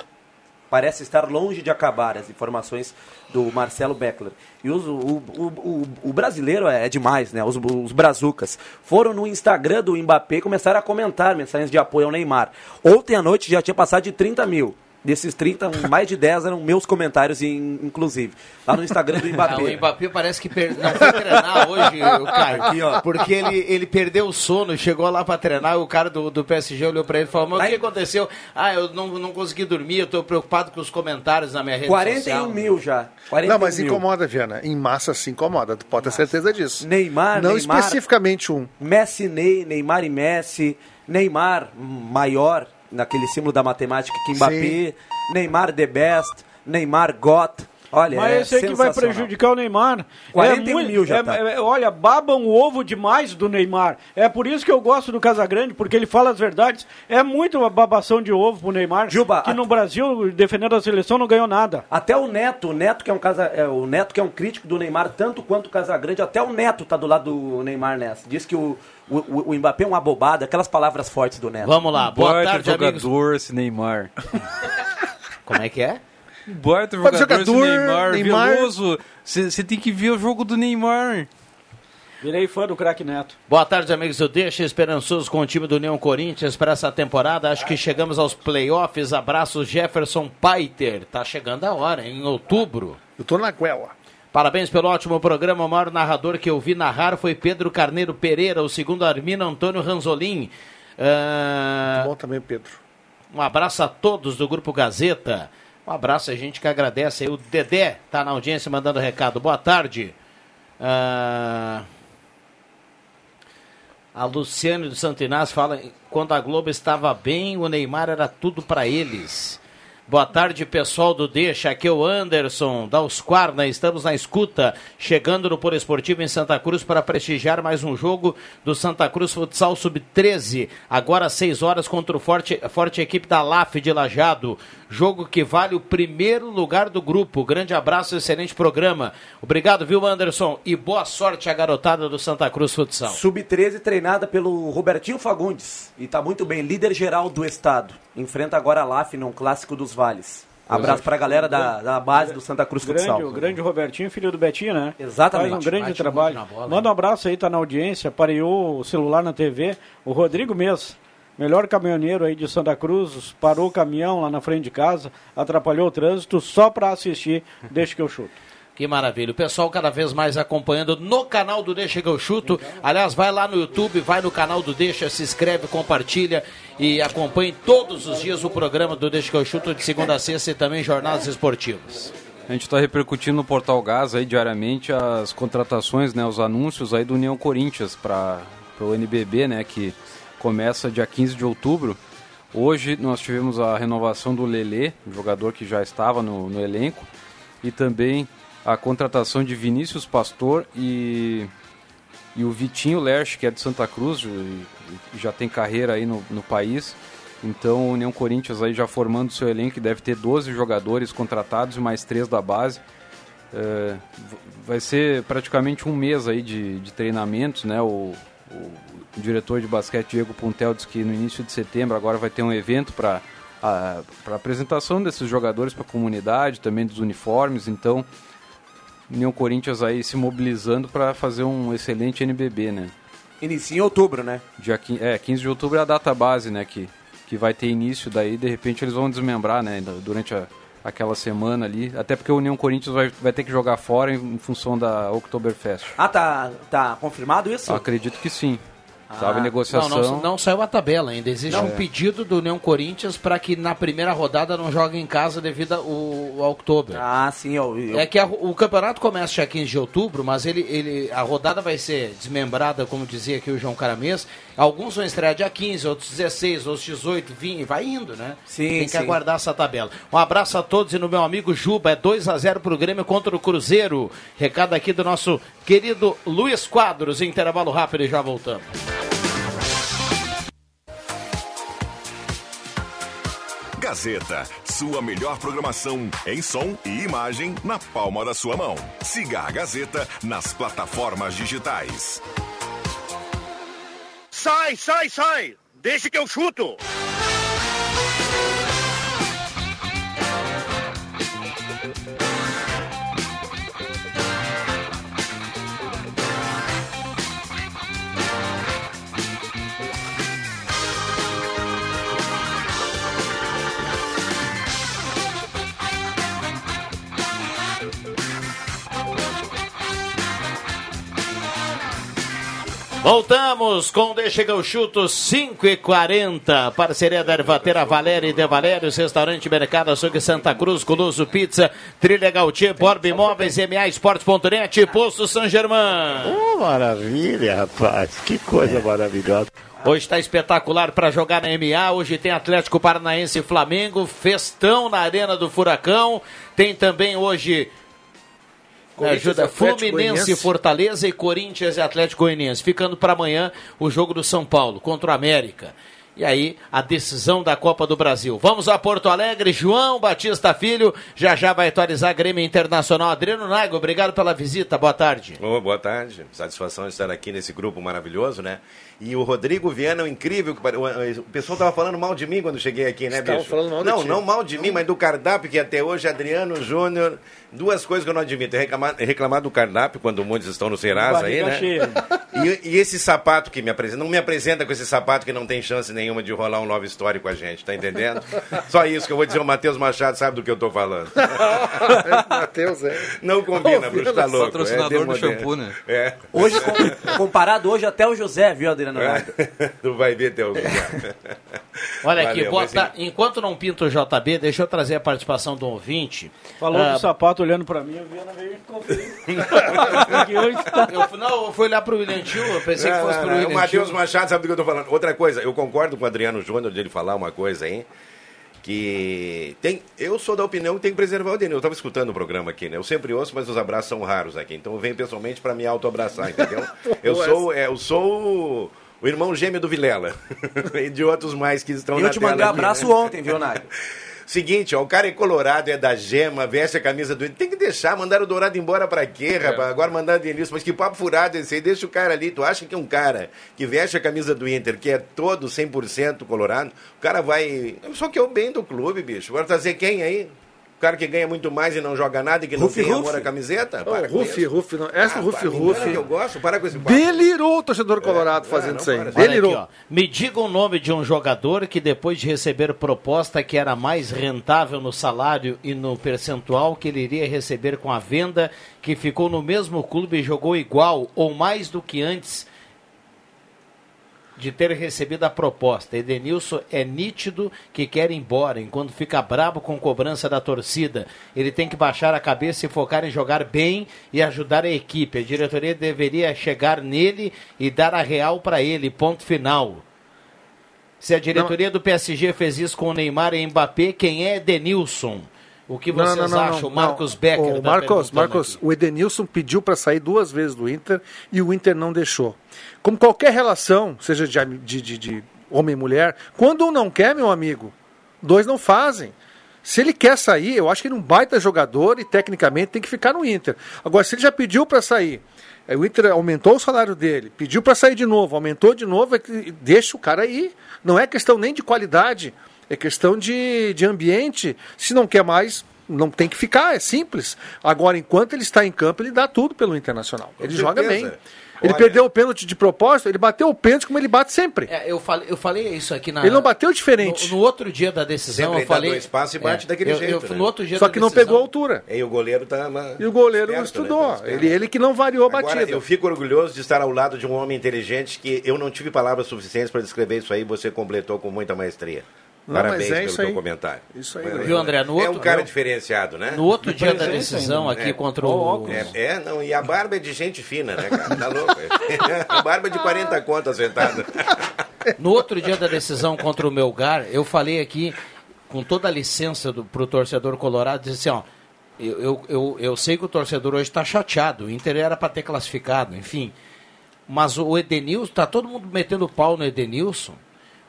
parece estar longe de acabar, as informações do Marcelo Beckler. E os- o, o, o, o brasileiro é demais, né? Os, os brazucas foram no Instagram do Mbappé e começaram a comentar mensagens de apoio ao Neymar. Ontem à noite já tinha passado de 30 mil. Desses 30, mais de 10 eram meus comentários, in- inclusive. Lá no Instagram do Ah, Mbappé. o Mbappé parece que per... não foi treinar hoje, o Caio. Porque ele, ele perdeu o sono, chegou lá pra treinar, o cara do, do PSG olhou pra ele e falou: Mas o que aconteceu? Ah, eu não, não consegui dormir, eu tô preocupado com os comentários na minha rede 41 social. mil já. 41 Não, mas mil. incomoda, Viana. Em massa se incomoda, tu pode ter certeza disso. Neymar, Não Neymar, especificamente um. Messi, Ney, Neymar e Messi, Neymar maior, naquele símbolo da matemática que Mbappé, Neymar the best, Neymar got. Olha, Mas é esse aí que vai prejudicar o Neymar. 41 é mil já é- tá. é- olha, babam o ovo demais do Neymar. É por isso que eu gosto do Casagrande, porque ele fala as verdades. É muito uma babação de ovo pro Neymar. Juba, que a- no Brasil, defendendo a seleção, não ganhou nada. Até o Neto, o Neto que é um casa, é, o Neto que é um crítico do Neymar tanto quanto o Casagrande, até o Neto tá do lado do Neymar nessa. Diz que o, o, o- o Mbappé é uma bobada, aquelas palavras fortes do Neto. Vamos lá, boa Baita tarde, amigos. jogador esse Neymar. Como é que é? Baita Mas jogador, esse jogador, Neymar, Neymar- Veloso. Você tem que ver o jogo do Neymar. Virei fã do craque Neto. Boa tarde, amigos do Deixa, esperançoso com o time do União Corinthians para essa temporada. Acho que chegamos aos playoffs. Abraço, Jefferson Paiter. Tá chegando a hora, hein? em outubro. Eu tô na guela. Parabéns pelo ótimo programa. O maior narrador que eu vi narrar foi Pedro Carneiro Pereira, o segundo Armino Antônio Ranzolin. Ah, Bom também, Pedro. um abraço a todos do Grupo Gazeta. Um abraço a gente que agradece aí. O Dedé tá na audiência mandando recado. Boa tarde. Ah, a Luciane do Santo Inácio fala: quando a Globo estava bem, o Neymar era tudo para eles. Boa tarde, pessoal do Deixa. Aqui é o Anderson, da Usquarna. Estamos na escuta, chegando no Poliesportivo em Santa Cruz para prestigiar mais um jogo do Santa Cruz Futsal Sub-13. Agora às 6 horas contra o forte, forte equipe da LAF de Lajado. Jogo que vale o primeiro lugar do grupo. Grande abraço, excelente programa. Obrigado, viu, Anderson? E boa sorte à garotada do Santa Cruz Futsal. Sub-13 treinada pelo Robertinho Fagundes. E tá muito bem, líder geral do estado. Enfrenta agora a LAF num clássico dos vales. Abraço pra galera da, da base do Santa Cruz Futsal. Grande, o grande Robertinho, filho do Betinho, né? Exatamente. Faz um grande Bate trabalho. bola, Manda um abraço aí, tá na audiência, pareou o celular na TV. O Rodrigo Mês, melhor caminhoneiro aí de Santa Cruz, parou o caminhão lá na frente de casa, atrapalhou o trânsito só pra assistir Deixa que eu chuto. Que maravilha. O pessoal cada vez mais acompanhando no canal do Deixa que eu chuto. Aliás, vai lá no YouTube, vai no canal do Deixa, se inscreve, compartilha e acompanhe todos os dias o programa do Deixa que eu chuto de segunda a sexta e também jornadas esportivas. A gente está repercutindo no Portal Gás aí diariamente as contratações, né, os anúncios aí do União Corinthians para o NBB, né, que começa dia 15 de outubro. Hoje nós tivemos a renovação do Lelê, um jogador que já estava no, no elenco, e também a contratação de Vinícius Pastor e, e o Vitinho Lerche, que é de Santa Cruz, e, e já tem carreira aí no, no país. Então, o União Corinthians aí já formando seu elenco, deve ter 12 jogadores contratados e mais três da base. É, vai ser praticamente um mês aí de, de treinamentos, né? O, o diretor de basquete Diego Puntel disse que no início de setembro agora vai ter um evento para para apresentação desses jogadores para a comunidade, também dos uniformes. Então, União Corinthians aí se mobilizando para fazer um excelente NBB, né? Inicia em outubro, né? Dia 15, é, 15 de outubro é a data base, né? Que, que vai ter início, daí de repente eles vão desmembrar, né? Durante a, aquela semana ali. Até porque o União Corinthians vai, vai ter que jogar fora em, em função da Oktoberfest. Ah, tá, tá confirmado isso? Acredito que sim. Ah. Sabe, negociação. Não, não, não saiu a tabela ainda. Existe Não. um pedido do União Corinthians para que na primeira rodada não jogue em casa devido ao, ao outubro. Ah, sim. Eu, eu- É que a- o campeonato começa dia 15 de outubro, mas ele, ele, a rodada vai ser desmembrada, como dizia aqui o João Caramês. Alguns vão estrear dia 15, outros 16, outros 18, 20, vai indo, né? Sim, Tem que sim. aguardar essa tabela. Um abraço a todos e no meu amigo Juba, é 2 a 0 pro Grêmio contra o Cruzeiro. Recado aqui do nosso querido Luiz Quadros, intervalo rápido e já voltamos. Gazeta, sua melhor programação em som e imagem na palma da sua mão. Siga a Gazeta nas plataformas digitais. Sai, sai, sai! Deixa que eu chuto! Voltamos com Deixa que eu chuto 5 e 40 Parceria da Ervatera Valéria e De Valérios, Restaurante Mercado Açougue Santa Cruz, Colosso Pizza, Trilha Gautier, Borba Imóveis, MA Esportes.net e Posto San Germán. Oh, maravilha, rapaz. Que coisa maravilhosa. Hoje está espetacular para jogar na MA. Hoje tem Atlético Paranaense e Flamengo. Festão na Arena do Furacão. Tem também hoje. Me Corinthians ajuda Fluminense. Fortaleza e Corinthians e Atlético Goianiense. Ficando para amanhã o jogo do São Paulo contra o América. E aí, a decisão da Copa do Brasil. Vamos a Porto Alegre, João Batista Filho, já já vai atualizar Grêmio Internacional. Adriano Nago, obrigado pela visita, boa tarde. Ô, boa tarde, satisfação estar aqui nesse grupo maravilhoso, né? E o Rodrigo Viana, o incrível, que o pessoal estava falando mal de mim quando cheguei aqui, né, Estavam bicho? falando mal de não, ti. não mal de mim, mas do cardápio, que até hoje Adriano Júnior, duas coisas que eu não admito. É reclamar, é reclamar do cardápio, quando muitos estão no Serasa aí, né? E, e esse sapato que me apresenta, não me apresenta com esse sapato que não tem chance nenhuma de rolar um love story com a gente, tá entendendo? Só isso que eu vou dizer, o Matheus Machado sabe do que eu tô falando. Matheus, é. Não combina, bruxo, tá louco. Patrocinador é do shampoo, né? É. Hoje, com- comparado hoje até o José, viu, Adriano? Nago? Tu vai ver teu lugar. Olha aqui, Valeu, boa mas ta- enquanto não pinta o JB, deixa eu trazer a participação do ouvinte. Falou Ah, do sapato olhando pra mim, eu vi ela conferir. Porque hoje tá... eu, não, eu fui olhar pro William Tio, eu pensei que Não, fosse não, pro não, William O Matheus. Machado sabe do que eu tô falando. Outra coisa, eu concordo com o Adriano Júnior de ele falar uma coisa aí. Que tem. Eu sou da opinião que tem que preservar o Denil. Eu tava escutando o programa aqui, né? Eu sempre ouço, mas os abraços são raros aqui. Então eu venho pessoalmente para me auto-abraçar, entendeu? Eu sou, é, eu sou o, o irmão gêmeo do Vilela. e de outros mais que estão E na eu te mandei um abraço né? ontem, viu, Nago? Seguinte, ó, o cara é colorado, é da gema, veste a camisa do Tem que deixar, mandar o Dourado embora pra quê, rapaz? Agora mandar o mas que papo furado esse aí, deixa o cara ali. Tu acha que um cara que veste a camisa do Inter, que é todo 100% colorado, o cara vai. Só que é o bem do clube, bicho. Agora trazer quem aí? O cara que ganha muito mais e não joga nada e que não Rufi, tem Rufi. amor à camiseta? Para com Rufi. Rufi, não. Essa Ah, Rufi, para, me engana Rufi. que eu gosto, para com esse papo. Delirou o torcedor colorado fazendo não, isso aí. Delirou. aqui, ó. Me diga o nome de um jogador que depois de receber proposta que era mais rentável no salário e no percentual que ele iria receber com a venda, que ficou no mesmo clube e jogou igual ou mais do que antes de ter recebido a proposta. Edenilson é nítido que quer ir embora, enquanto fica brabo com cobrança da torcida. Ele tem que baixar a cabeça e focar em jogar bem e ajudar a equipe. A diretoria deveria chegar nele e dar a real para ele. Ponto final. Se a diretoria do PSG fez isso com o Neymar e Mbappé, quem é Edenilson? O que vocês acham? Marcos Becker. O tá Marcos, Marcos, aqui. o Edenilson pediu para sair duas vezes do Inter e o Inter não deixou. Como qualquer relação, seja de, de, de- de homem e mulher, quando um não quer, meu amigo, dois não fazem. Se ele quer sair, eu acho que ele é um baita jogador e tecnicamente tem que ficar no Inter. Agora, se ele já pediu para sair, aí o Inter aumentou o salário dele, pediu para sair de novo, aumentou de novo, é deixa o cara aí. Não é questão nem de qualidade, é questão de, de ambiente. Se não quer mais, não tem que ficar, é simples. Agora, enquanto ele está em campo, ele dá tudo pelo Internacional. ele joga bem. Ele Olha- perdeu o pênalti de propósito, ele bateu o pênalti como ele bate sempre. É, eu, falei, eu falei isso aqui na. Ele não bateu diferente. No, no outro dia da decisão, Sempre eu falei. dois passos e bate É, daquele eu- jeito, eu- né? No outro dia Só que não decisão- pegou a altura. E o goleiro tá. uma- E o goleiro não esperto, né? estudou. Esperto. ele, ele que não variou a Agora, batida. eu fico orgulhoso de estar ao lado de um homem inteligente que eu não tive palavras suficientes para descrever isso aí, você completou com muita maestria. Não, Parabéns mas é pelo isso teu aí. comentário. Isso aí, É, Viu, André? No é outro- um cara no- diferenciado, né? No outro dia da presença decisão ainda, aqui É. contra o. É, é, não, e a barba é de gente fina, né, cara? Tá louco? a barba é de 40 contas acertada. No outro dia da decisão contra o Melgar, eu falei aqui, com toda a licença do, pro torcedor colorado, disse assim, ó, eu, eu, eu, eu sei que o torcedor hoje está chateado, o Inter era para ter classificado, enfim. Mas o Edenilson, tá todo mundo metendo pau no Edenilson.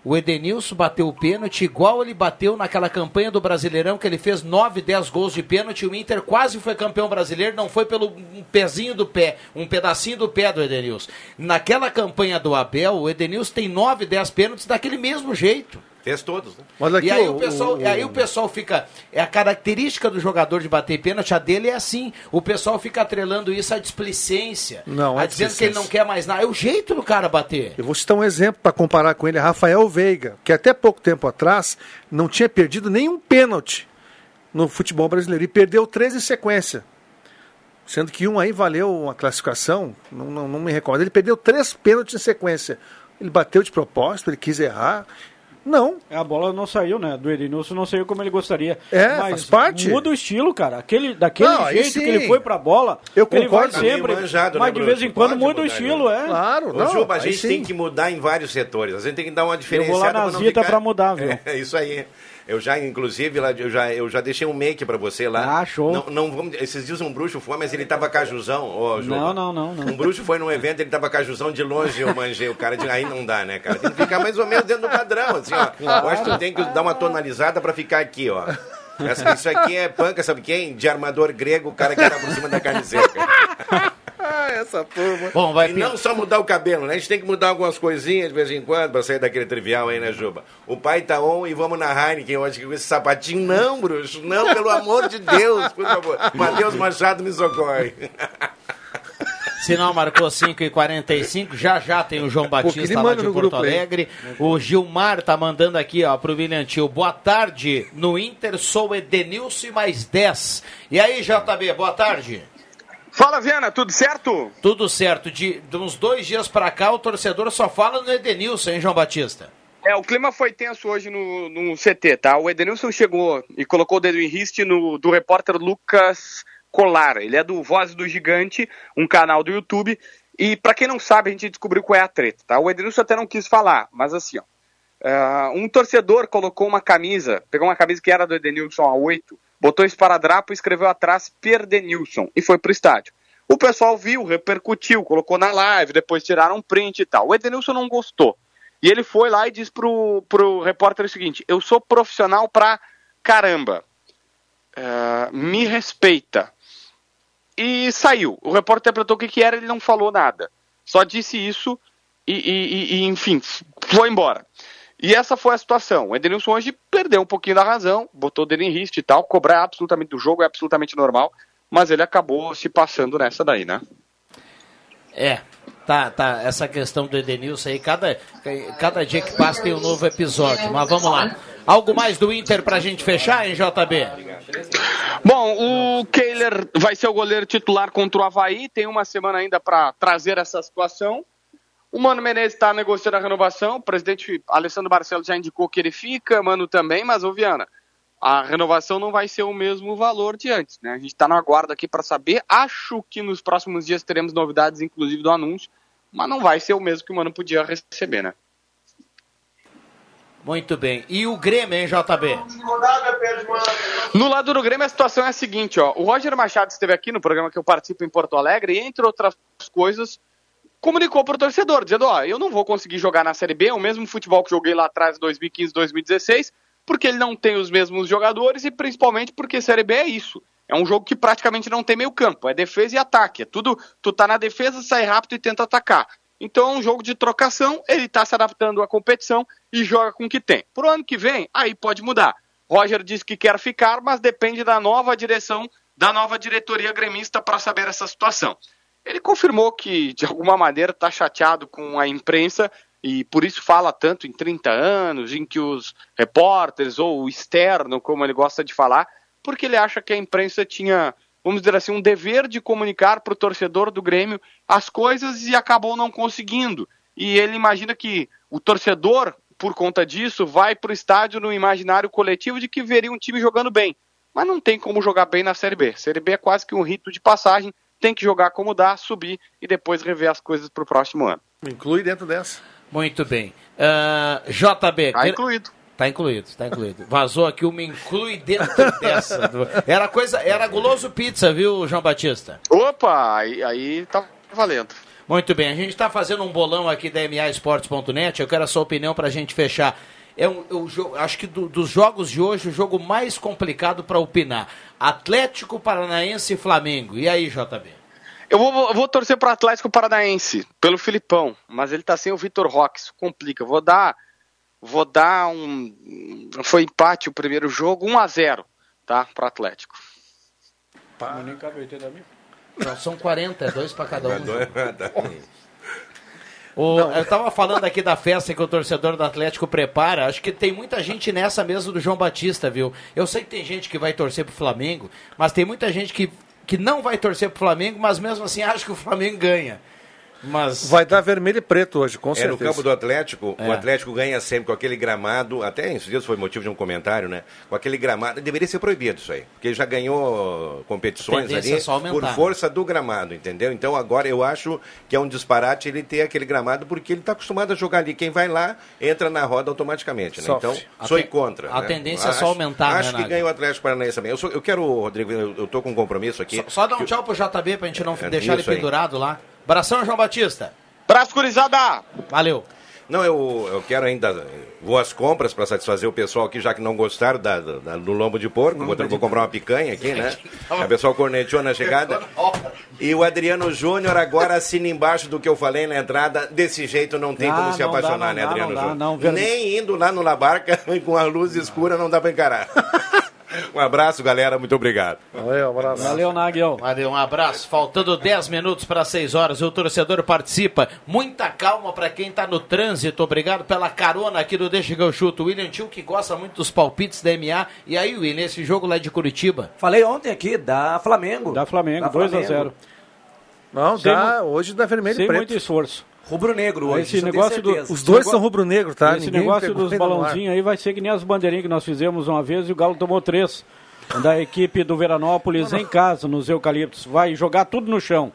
O Edenilson bateu o pênalti igual ele bateu naquela campanha do Brasileirão, que ele fez 9, 10 gols de pênalti. O Inter quase foi campeão brasileiro, não foi pelo um pezinho do pé, um pedacinho do pé do Edenilson. Naquela campanha do Abel, o Edenilson tem 9, 10 pênaltis daquele mesmo jeito. Fez todos, né? Mas aqui, e aí o- o, pessoal, o- aí o pessoal fica. É a característica do jogador de bater pênalti, a dele é assim. O pessoal fica atrelando isso à displicência. Não, a é dizendo que ele não quer mais nada. É o jeito do cara bater. Eu vou citar um exemplo para comparar com ele, Rafael Veiga, que até pouco tempo atrás não tinha perdido nenhum pênalti no futebol brasileiro e perdeu três em sequência. Sendo que um aí valeu uma classificação, não, não, não me recordo. Ele perdeu três pênaltis em sequência. Ele bateu de propósito, ele quis errar. Não. A bola não saiu, né? Do Edenilson não saiu como ele gostaria. É, Mas faz parte. Muda o estilo, cara. Aquele, daquele Não, jeito que ele foi pra bola, Eu ele vai concordo. Tá meio sempre. manjado, mas né, de vez em quando muda o mudar, estilo, né? é. Claro, Ô, não. Juba, a gente sim. tem que mudar em vários setores. A gente tem que dar uma Eu diferença. vou lá na Zita pra mudar, viu? É isso aí. Eu já, inclusive, lá, eu já, eu já deixei um make pra você lá. Ah, show. Não, não vamos, esses dias um bruxo foi, mas ele tava cajuzão. Ô, Juba. Não, não, não, não. Um bruxo foi num evento, ele tava cajuzão de longe, eu manjei o cara. De, aí não dá, né, cara? Tem que ficar mais ou menos dentro do padrão, assim, ó. Eu acho que tu tem que dar uma tonalizada pra ficar aqui, ó. Essa- Isso aqui é panca, sabe quem? De armador grego, o cara que tá por cima da carne seca. Ah, essa turma. Bom, vai e não só mudar o cabelo, né? A gente tem que mudar algumas coisinhas de vez em quando pra sair daquele trivial aí, né, Juba? O pai tá on e vamos na Heineken hoje com esse sapatinho. Não, bruxo, não, pelo amor de Deus, por favor. Matheus Machado me socorre. Sinal marcou 5 e 45 já já tem o João Batista lá de Porto. Alegre. O Gilmar tá mandando aqui, ó, pro William Tio. Boa tarde, no Inter sou Edenilson e mais 10. E aí, JB, boa tarde. Fala, Viana, tudo certo? Tudo certo. De, de uns dois dias pra cá, o torcedor só fala no Edenilson, hein, João Batista? É, o clima foi tenso hoje no, no CT, tá? O Edenilson chegou e colocou o dedo em riste no, do repórter Lucas Colar. Ele é do Voz do Gigante, um canal do YouTube. E pra quem não sabe, a gente descobriu qual é a treta, tá? O Edenilson até não quis falar, mas assim, ó. ah, um torcedor colocou uma camisa, pegou uma camisa que era do Edenilson a 8, botou esparadrapo e escreveu atrás Perdenilson e foi pro estádio. O pessoal viu, repercutiu, colocou na live, depois tiraram um print e tal. O Edenilson não gostou. E ele foi lá e disse pro, pro repórter o seguinte: Eu sou profissional pra caramba. Ah, me respeita. E saiu. O repórter interpretou o que, que era, ele não falou nada. Só disse isso e, e- e- enfim, foi embora. E essa foi a situação. O Edenilson hoje perdeu um pouquinho da razão, botou o dedo em riste e tal. Cobrar absolutamente do jogo é absolutamente normal, mas ele acabou se passando nessa daí, né? É, tá, tá. Essa questão do Edenilson aí, cada, cada dia que passa tem um novo episódio. Mas vamos lá. Algo mais do Inter pra gente fechar, hein, JB? Bom, o Kehler vai ser o goleiro titular contra o Havaí. Tem uma semana ainda para trazer essa situação. O Mano Menezes está negociando a renovação. O presidente Alessandro Barcelos já indicou que ele fica, Mano também, mas, ô Viana, a renovação não vai ser o mesmo valor de antes, né? A gente está no aguardo aqui para saber. Acho que nos próximos dias teremos novidades, inclusive do anúncio, mas não vai ser o mesmo que o Mano podia receber, né? Muito bem. E o Grêmio, hein, JB? No lado do Grêmio, a situação é a seguinte, ó. O Roger Machado esteve aqui no programa que eu participo em Porto Alegre e, entre outras coisas, comunicou para o torcedor, dizendo, ó, eu não vou conseguir jogar na Série B o mesmo futebol que joguei lá atrás, 2015, 2016, porque ele não tem os mesmos jogadores e principalmente porque Série B é isso. É um jogo que praticamente não tem meio campo, é defesa e ataque. É tudo, tu tá na defesa, sai rápido e tenta atacar. Então é um jogo de trocação, ele tá se adaptando à competição e joga com o que tem. Pro ano que vem, aí pode mudar. Roger disse que quer ficar, mas depende da nova direção, da nova diretoria gremista para saber essa situação. Ele confirmou que, de alguma maneira, está chateado com a imprensa e por isso fala tanto em 30 anos, em que os repórteres ou o externo, como ele gosta de falar, porque ele acha que a imprensa tinha, vamos dizer assim, um dever de comunicar para o torcedor do Grêmio as coisas e acabou não conseguindo. E ele imagina que o torcedor, por conta disso, vai para o estádio no imaginário coletivo de que veria um time jogando bem. Mas não tem como jogar bem na Série B. Série B é quase que um rito de passagem, tem que jogar como dá, subir e depois rever as coisas para o próximo ano. Inclui dentro dessa. Muito bem. Ah, JB. Tá incluído. Tá incluído, tá incluído. Vazou aqui uma inclui dentro dessa. do- Era coisa, era guloso pizza, viu, João Batista? Opa, aí, aí tá valendo. Muito bem, a gente está fazendo um bolão aqui da MAEsportes.net. Eu quero a sua opinião para a gente fechar. É um, o jogo, acho que do- dos jogos de hoje, o jogo mais complicado para opinar. Atlético Paranaense e Flamengo. E aí, JB? Eu vou, eu vou torcer para o Atlético Paranaense, pelo Filipão, mas ele tá sem o Vitor Roque, isso complica. Eu Vou dar, vou dar um. Foi empate o primeiro jogo, 1 a 0 tá? Para Atlético. Nem cabe 80 mil. Não, são 40, é dois para cada um. Tá. O- eu estava falando aqui da festa que o torcedor do Atlético prepara. Acho que tem muita gente nessa mesa do João Batista, viu? Eu sei que tem gente que vai torcer pro Flamengo, mas tem muita gente que, que não vai torcer pro Flamengo, mas mesmo assim acha que o Flamengo ganha. Mas Vai dar vermelho e preto hoje, com É certeza. no campo do Atlético, É. o Atlético ganha sempre com aquele gramado, até esses dias foi motivo de um comentário, né? Com aquele gramado, deveria ser proibido isso aí, porque ele já ganhou competições ali é só aumentar, por né? força do gramado, entendeu? Então agora eu acho que é um disparate ele ter aquele gramado, porque ele está acostumado a jogar ali. Quem vai lá, entra na roda automaticamente, né? Então, A sou ten- contra. a né? tendência é acho, só aumentar, né, Acho que Naga? ganha o Atlético Paranaense também. Eu, sou- eu quero, Rodrigo, eu, eu tô com um compromisso aqui. Só dar um tchau pro JB pra gente não É, deixar ele isso aí. pendurado lá. Abração, João Batista. Braço curizada! Valeu. Não, eu, eu quero ainda. Vou às compras para satisfazer o pessoal aqui, já que não gostaram da, da- do lombo de porco. Vou, vou comprar uma picanha aqui, né? O pessoal corneteou na chegada. E o Adriano Júnior agora assina embaixo do que eu falei na entrada. Desse jeito não tem Ah, como se não dá, apaixonar, não né, dá, Adriano dá, Júnior? Nem indo lá no Labarca com a luz escura não dá para encarar. um abraço, galera. Muito obrigado. Valeu, um abraço. Valeu, Nagiel. Valeu, um abraço. Faltando 10 minutos para 6 horas, o torcedor participa. Muita calma para quem tá no trânsito. Obrigado pela carona aqui do Deixa que eu chuto. William Tio, que gosta muito dos palpites da MA. E aí, William, esse jogo lá de Curitiba? Falei ontem aqui, da Flamengo. Da Flamengo, Da 2 a Flamengo. 0 Não, Sem dá, hoje dá vermelho Sem e preto. muito esforço. Rubro-negro hoje, Esse negócio do-. Os dois são rubro-negro, tá? Esse Ninguém negócio dos balãozinhos aí vai ser que nem as bandeirinhas que nós fizemos uma vez e o Galo tomou três. Da equipe do Veranópolis em casa, nos Eucaliptos. Vai jogar tudo no chão.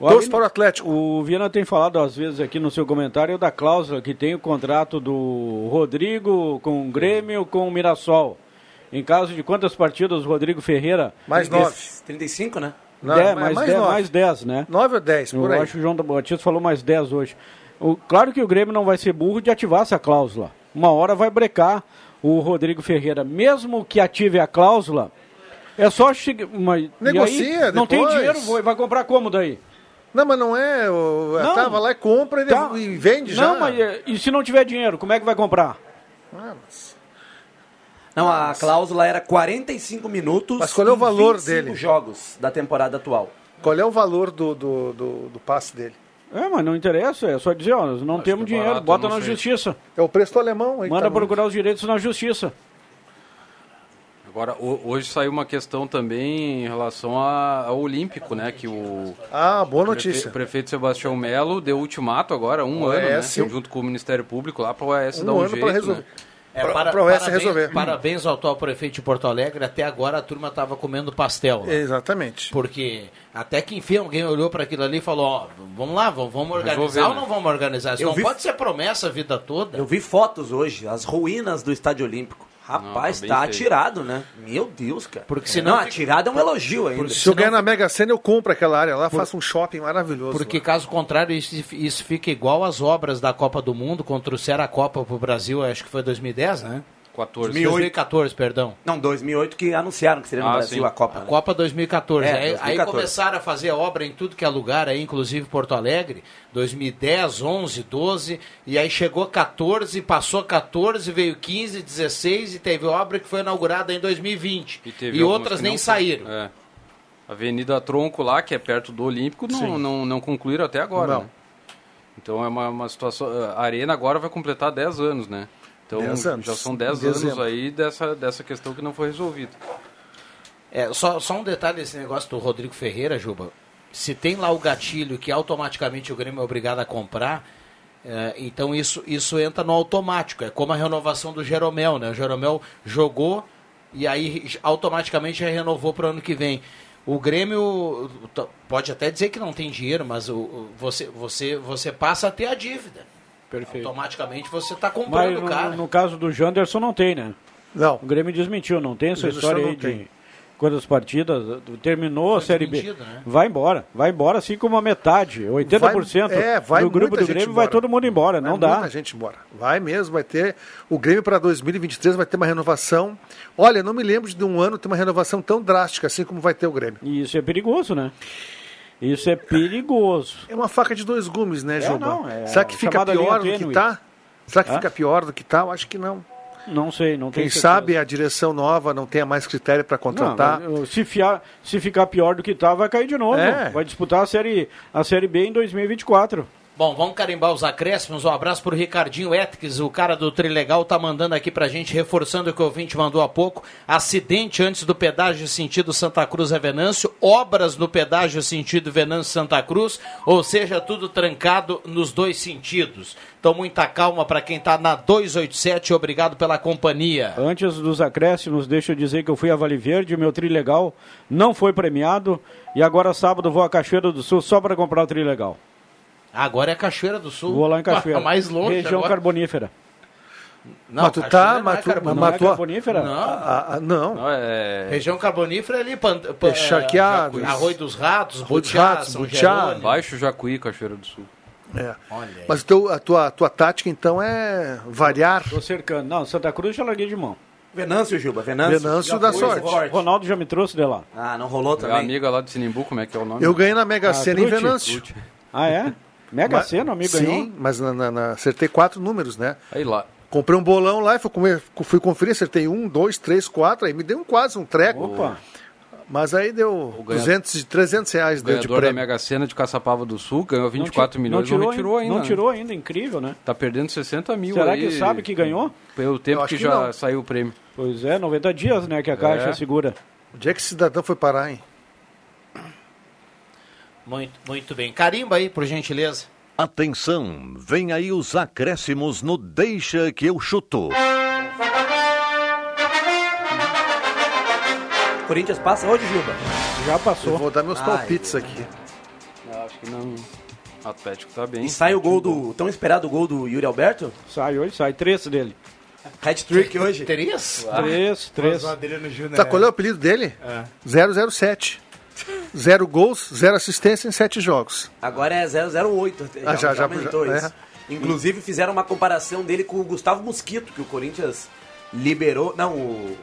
O Torço para o Atlético. O Viana tem falado às vezes aqui no seu comentário da cláusula que tem o contrato do Rodrigo com o Grêmio com o Mirassol. Em caso de quantas partidas o Rodrigo Ferreira? Mais nove. 35, né? Não, Dez, mais- mais, mais 10, nove. mais 10, né? 9 ou 10, por Eu aí. acho que o João Batista falou mais 10 hoje. O, claro que o Grêmio não vai ser burro de ativar essa cláusula. Uma hora vai brecar o Rodrigo Ferreira. Mesmo que ative a cláusula, é só chegar. E Negocia aí, Não tem dinheiro, vai vai comprar como daí? Não, mas não é. O, Não. Tava lá e compra e, Tá. e vende já. Não, mas é, e se não tiver dinheiro, como é que vai comprar? Ah, mas- Não, a cláusula era 45 minutos. Mas qual é o valor 25 dele? jogos da temporada atual. Qual é o valor do, do, do, do passe dele? É, mas não interessa, é só dizer, ó, não temos que é dinheiro, barato, bota na sei. justiça. É o preço do alemão. Aí Manda tá muito. procurar os direitos na justiça. Agora, ho- hoje saiu uma questão também em relação ao Olímpico, né? Que o Ah, boa notícia. o prefeito Sebastião Melo deu ultimato agora, um O ano, né? Junto com o Ministério Público lá para o OAS Um dar um jeito, resolver. né? É, para, Oeste parabéns, resolver. parabéns ao atual prefeito de Porto Alegre. Até agora a turma estava comendo pastel. lá. Exatamente. Porque até que enfim alguém olhou para aquilo ali e falou: Ó, vamos lá, vamos, vamos organizar Resolver, ou né? não vamos organizar? Isso Eu não vi- pode ser promessa a vida toda. Eu vi fotos hoje, as ruínas do Estádio Olímpico. Rapaz, tá bem tá feio. atirado, né? Meu Deus, cara. Porque senão Não, atirado é um elogio ainda. Se eu ganhar na Mega Sena, eu compro aquela área lá, faço um shopping maravilhoso. Porque lá. caso contrário, isso, isso fica igual às obras da Copa do Mundo, quando trouxeram a Copa pro Brasil, acho que foi 2010, né? 14. 2014, perdão. Não, 2008 que anunciaram que seria no Ah, Brasil sim. a Copa. A né? Copa 2014. É, aí, aí 2014. começaram a fazer obra em tudo que é lugar, aí, inclusive Porto Alegre, 2010, 11, 12, e aí chegou 14, passou 14, veio 15, 16 e teve obra que foi inaugurada em 2020. E, teve algumas outras nem não- saíram. É. Avenida Tronco lá, que é perto do Olímpico, não, não, não concluíram até agora. Não. né? Então é uma, uma situação. A Arena agora vai completar 10 anos, né? Então 10 anos. já são 10 Em anos dezembro. aí dessa, dessa questão que não foi resolvida. É, só, só um detalhe desse negócio do Rodrigo Ferreira, Juba. Se tem lá o gatilho que automaticamente o Grêmio é obrigado a comprar, é, então isso, isso entra no automático. É como a renovação do Jeromel, né? O Jeromel jogou e aí automaticamente já renovou para o ano que vem. O Grêmio pode até dizer que não tem dinheiro, mas o, o- você, você, você passa a ter a dívida. Perfeito. Automaticamente você está Mas comprando o no, cara. no caso do Janderson não tem, né? Não. O Grêmio desmentiu, não tem essa Janderson história não aí tem. de quantas partidas, terminou a Série B. né? Vai embora, vai embora assim como a metade, 80% Vai- é, vai do grupo do Grêmio vai embora. todo mundo embora, não Vai dá. Muita gente embora. Vai mesmo, vai ter. O Grêmio para 2023 vai ter uma renovação. Olha, não me lembro de um ano ter uma renovação tão drástica assim como vai ter o Grêmio. E isso é perigoso, né? Isso é perigoso. É uma faca de dois gumes, né, É, Juba? não, é Será que fica pior do que tênue. tá? Será que Hã? fica pior do que tá? Eu acho que não. Não sei, não Quem sabe a direção nova não tenha mais critério para contratar. Não, se, fiar, se ficar pior do que tá, vai cair de novo. É. Vai disputar a série, a série B em 2024. Bom, vamos carimbar os acréscimos. Um abraço pro Ricardinho Etques, o cara do Trilegal, tá mandando aqui pra gente, reforçando o que o ouvinte mandou há pouco. Acidente antes do pedágio sentido Santa Cruz a Venâncio, obras no pedágio sentido Venâncio Santa Cruz, ou seja, tudo trancado nos dois sentidos. Então, muita calma para quem tá na 287, obrigado pela companhia. Antes dos acréscimos, deixa eu dizer que eu fui a Vale Verde, meu Trilegal não foi premiado e agora sábado vou a Cachoeira do Sul só para comprar o Trilegal. Agora é Cachoeira do Sul. Vou lá em Cachoeira. Ah, mais longe Região agora. carbonífera. Não, mas tu tá, não é mas tu, Não é carbonífera? Não. Ah, ah, não. Não, é... Região carbonífera é ali, pan, pan, É charqueados. Arroio dos Ratos, Arroio Butiá, Ratos, São Butiá. Baixo Jacuí, Cachoeira do Sul. É. Olha aí. Mas teu- a, tua, a tua tática, então, é variar. Tô cercando. Não, Santa Cruz já larguei de mão. Venâncio, Juba, Venâncio. Venâncio foi, sorte. forte. Ronaldo já me trouxe de lá. Ah, não rolou É a também. amiga lá de Sinimbu, como é que é o nome? Eu ganhei na Mega Ah, Sena em Truti. Venâncio. Truti. Ah, é? Mega Sena, amigo Sim, ganhou? mas na, na- na- acertei quatro números, né? Aí lá. Comprei um bolão lá e fui, comer- fui conferir, acertei um, dois, três, quatro, aí me deu um quase um treco. Opa. Mas aí deu ganha- 200, e 300 reais O deu de ganhador da. Mega Sena de Caçapava do Sul ganhou Não 24 ti- milhões, não não tirou, retirou ainda. Não tirou ainda, incrível, né? Tá perdendo 60 mil Será aí. que sabe que ganhou? Pelo tempo que, que já não. saiu o prêmio. Pois é, 90 dias, né, que a Caixa É. segura. Onde é que esse cidadão foi parar, hein? Muito, muito bem. Carimba aí, por gentileza. Atenção, vem aí os acréscimos no Deixa que eu chuto. Corinthians passa hoje, Juba? Já Eu passou. vou dar meus Ai, palpites aqui. Eu acho que não. Atlético tá bem. E sai o gol do. Tão esperado gol do Yuri Alberto? Sai hoje, sai três dele. Hat-trick hoje. Terias? Três, três. Tá, qual é o apelido dele? 007. Zero gols, zero assistência em sete jogos. Agora é 008. Ah, já- já- aumentou já- isso. Inclusive fizeram uma comparação dele com o Gustavo Mosquito, que o Corinthians liberou. Não, o.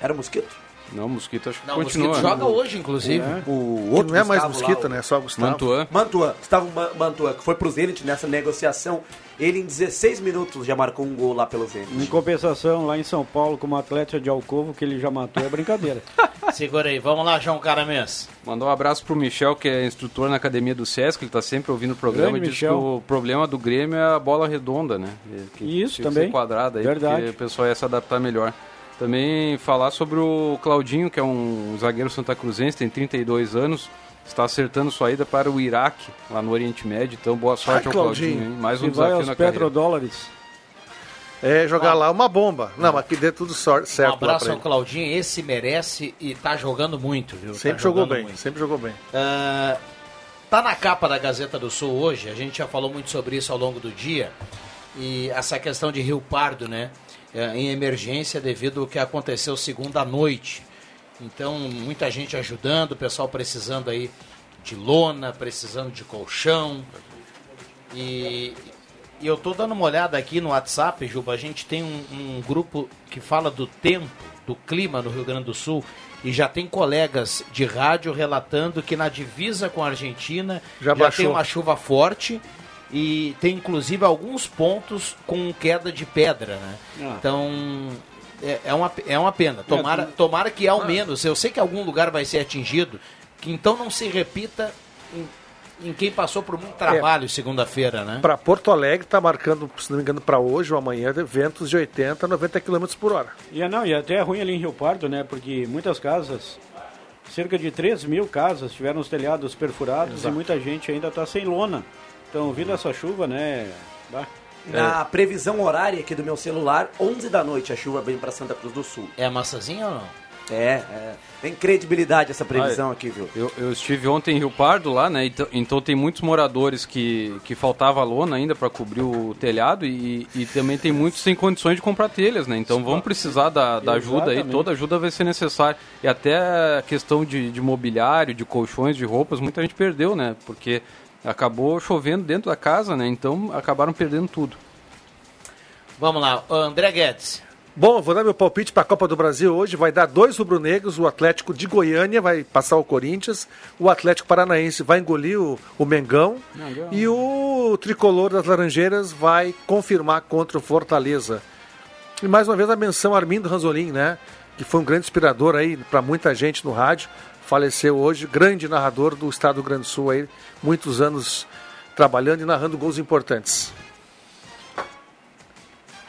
Era o Mosquito? Não, o Mosquito acho que Não, o continua. Mosquito joga hoje, inclusive. O Que outro não é mais Gustavo lá, o- né? Só Gustavo. Mantuan. Mantua, Gustavo Ma- Mantua, que foi pro Zenit nessa negociação. Ele em 16 minutos já marcou um gol lá pelo Em Zenit. compensação, lá em São Paulo, como atleta de Alcovo, que ele já matou, é brincadeira. Segura aí, vamos lá, João Caramês. Mandar um abraço pro Michel, que é instrutor na academia do Sesc, ele tá sempre ouvindo o programa Grande e diz Michel. que o problema do Grêmio é a bola redonda, né? Que Isso também. Ser quadrada aí, Verdade. porque o pessoal ia se adaptar melhor. Também falar sobre o Claudinho, que é um zagueiro santa cruzense, tem 32 anos, está acertando sua ida para o Iraque, lá no Oriente Médio. Então, boa sorte Ai, ao Claudinho, Claudinho. hein? Mais um E vai desafio aos na petrodólares. É jogar lá uma bomba. Não, mas que dê tudo Um certo lá abraço ao. Claudinho, esse merece e tá jogando muito, viu? Sempre Tá jogou bem, muito. sempre jogou bem. Ah, tá na capa da Gazeta do Sul hoje, a gente já falou muito sobre isso ao longo do dia, e essa questão de Rio Pardo, né? Eh, Em emergência devido ao que aconteceu segunda noite. Então, muita gente ajudando, o pessoal precisando aí de lona, precisando de colchão. E, e eu tô dando uma olhada aqui no WhatsApp, Juba. A gente tem um, um grupo que fala do tempo, do clima no Rio Grande do Sul. E já tem colegas de rádio relatando que na divisa com a Argentina Já já, tem uma chuva forte e tem inclusive alguns pontos com queda de pedra, né? Ah. Então é, é uma, é uma pena. Tomara, tomara que ao menos, eu sei que algum lugar vai ser atingido, que então não se repita em, em quem passou por muito trabalho segunda-feira, né? Para Porto Alegre tá marcando, se não me engano, para hoje ou amanhã, ventos de 80 a 90 km por hora. E, é, não, e até é ruim ali em Rio Pardo, né? Porque muitas casas, cerca de 3 mil casas, tiveram os telhados perfurados Exato. e muita gente ainda está sem lona. Então, vindo essa chuva, né? bah, Na previsão horária aqui do meu celular, 11 da noite a chuva vem para Santa Cruz do Sul. É maçazinha ou não? É, é. Tem credibilidade essa previsão aqui, viu? Eu, eu estive ontem em Rio Pardo lá, né? Então, então tem muitos moradores que, que faltava lona ainda para cobrir o telhado e, e também tem muitos sem condições de comprar telhas, né? Então vão precisar da, da ajuda aí, toda ajuda vai ser necessária. E até a questão de, de mobiliário, de colchões, de roupas, muita gente perdeu, né? Porque acabou chovendo dentro da casa, né? Então acabaram perdendo tudo. Vamos lá, André Guedes. Bom, vou dar meu palpite para a Copa do Brasil hoje. Vai dar dois rubro-negros. O Atlético de Goiânia vai passar o Corinthians. O Atlético Paranaense vai engolir o, o Mengão. E o tricolor das Laranjeiras vai confirmar contra o Fortaleza. E mais uma vez a menção Armindo Ranzolin, né? Que foi um grande inspirador aí para muita gente no rádio. Faleceu hoje, grande narrador do estado do Grande do Sul aí, muitos anos trabalhando e narrando gols importantes.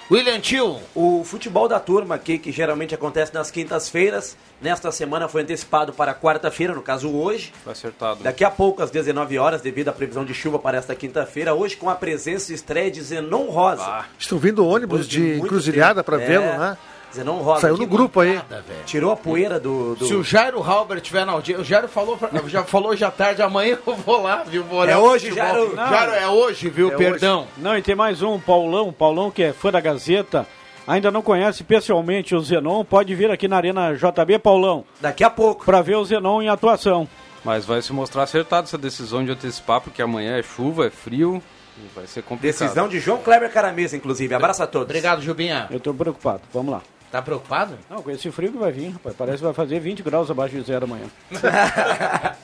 William Tio. O futebol da turma aqui, que geralmente acontece nas quintas-feiras, nesta semana foi antecipado para quarta-feira, no caso hoje. Foi acertado. Daqui a pouco, às 19 horas, devido à previsão de chuva para esta quinta-feira, hoje com a presença e estreia de Zenon Rosa. Estão vindo ônibus de, muito encruzilhada para É. vê-lo, né? Zenon Rosa. Saiu que no grupo aí. velho. Tirou a poeira do. do- Se o Jairo Halber tiver na audiência, o Jairo falou, pra- já falou hoje à tarde, amanhã eu vou lá, viu? Vou olhar É hoje. Jairo. Jairo, é hoje, viu? É Perdão. Não, e tem mais um, Paulão, Paulão que é fã da Gazeta, ainda não conhece pessoalmente o Zenon, pode vir aqui na Arena JB, Paulão. Daqui a pouco. Para ver o Zenon em atuação. Mas vai se mostrar acertado essa decisão de antecipar, porque amanhã é chuva, é frio vai ser complicado. Decisão de João Kleber Caramesa, inclusive. Abraço a todos. Obrigado, Jubinha. Eu tô preocupado, vamos lá. Tá preocupado? Não, com esse frio que vai vir, rapaz, parece que vai fazer 20 graus abaixo de zero amanhã.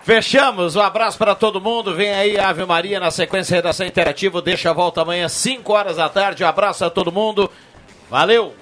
Fechamos, um abraço para todo mundo. Vem aí Ave Maria na sequência Redação Interativo. Deixa a volta amanhã, 5 horas da tarde. Um abraço a todo mundo. Valeu!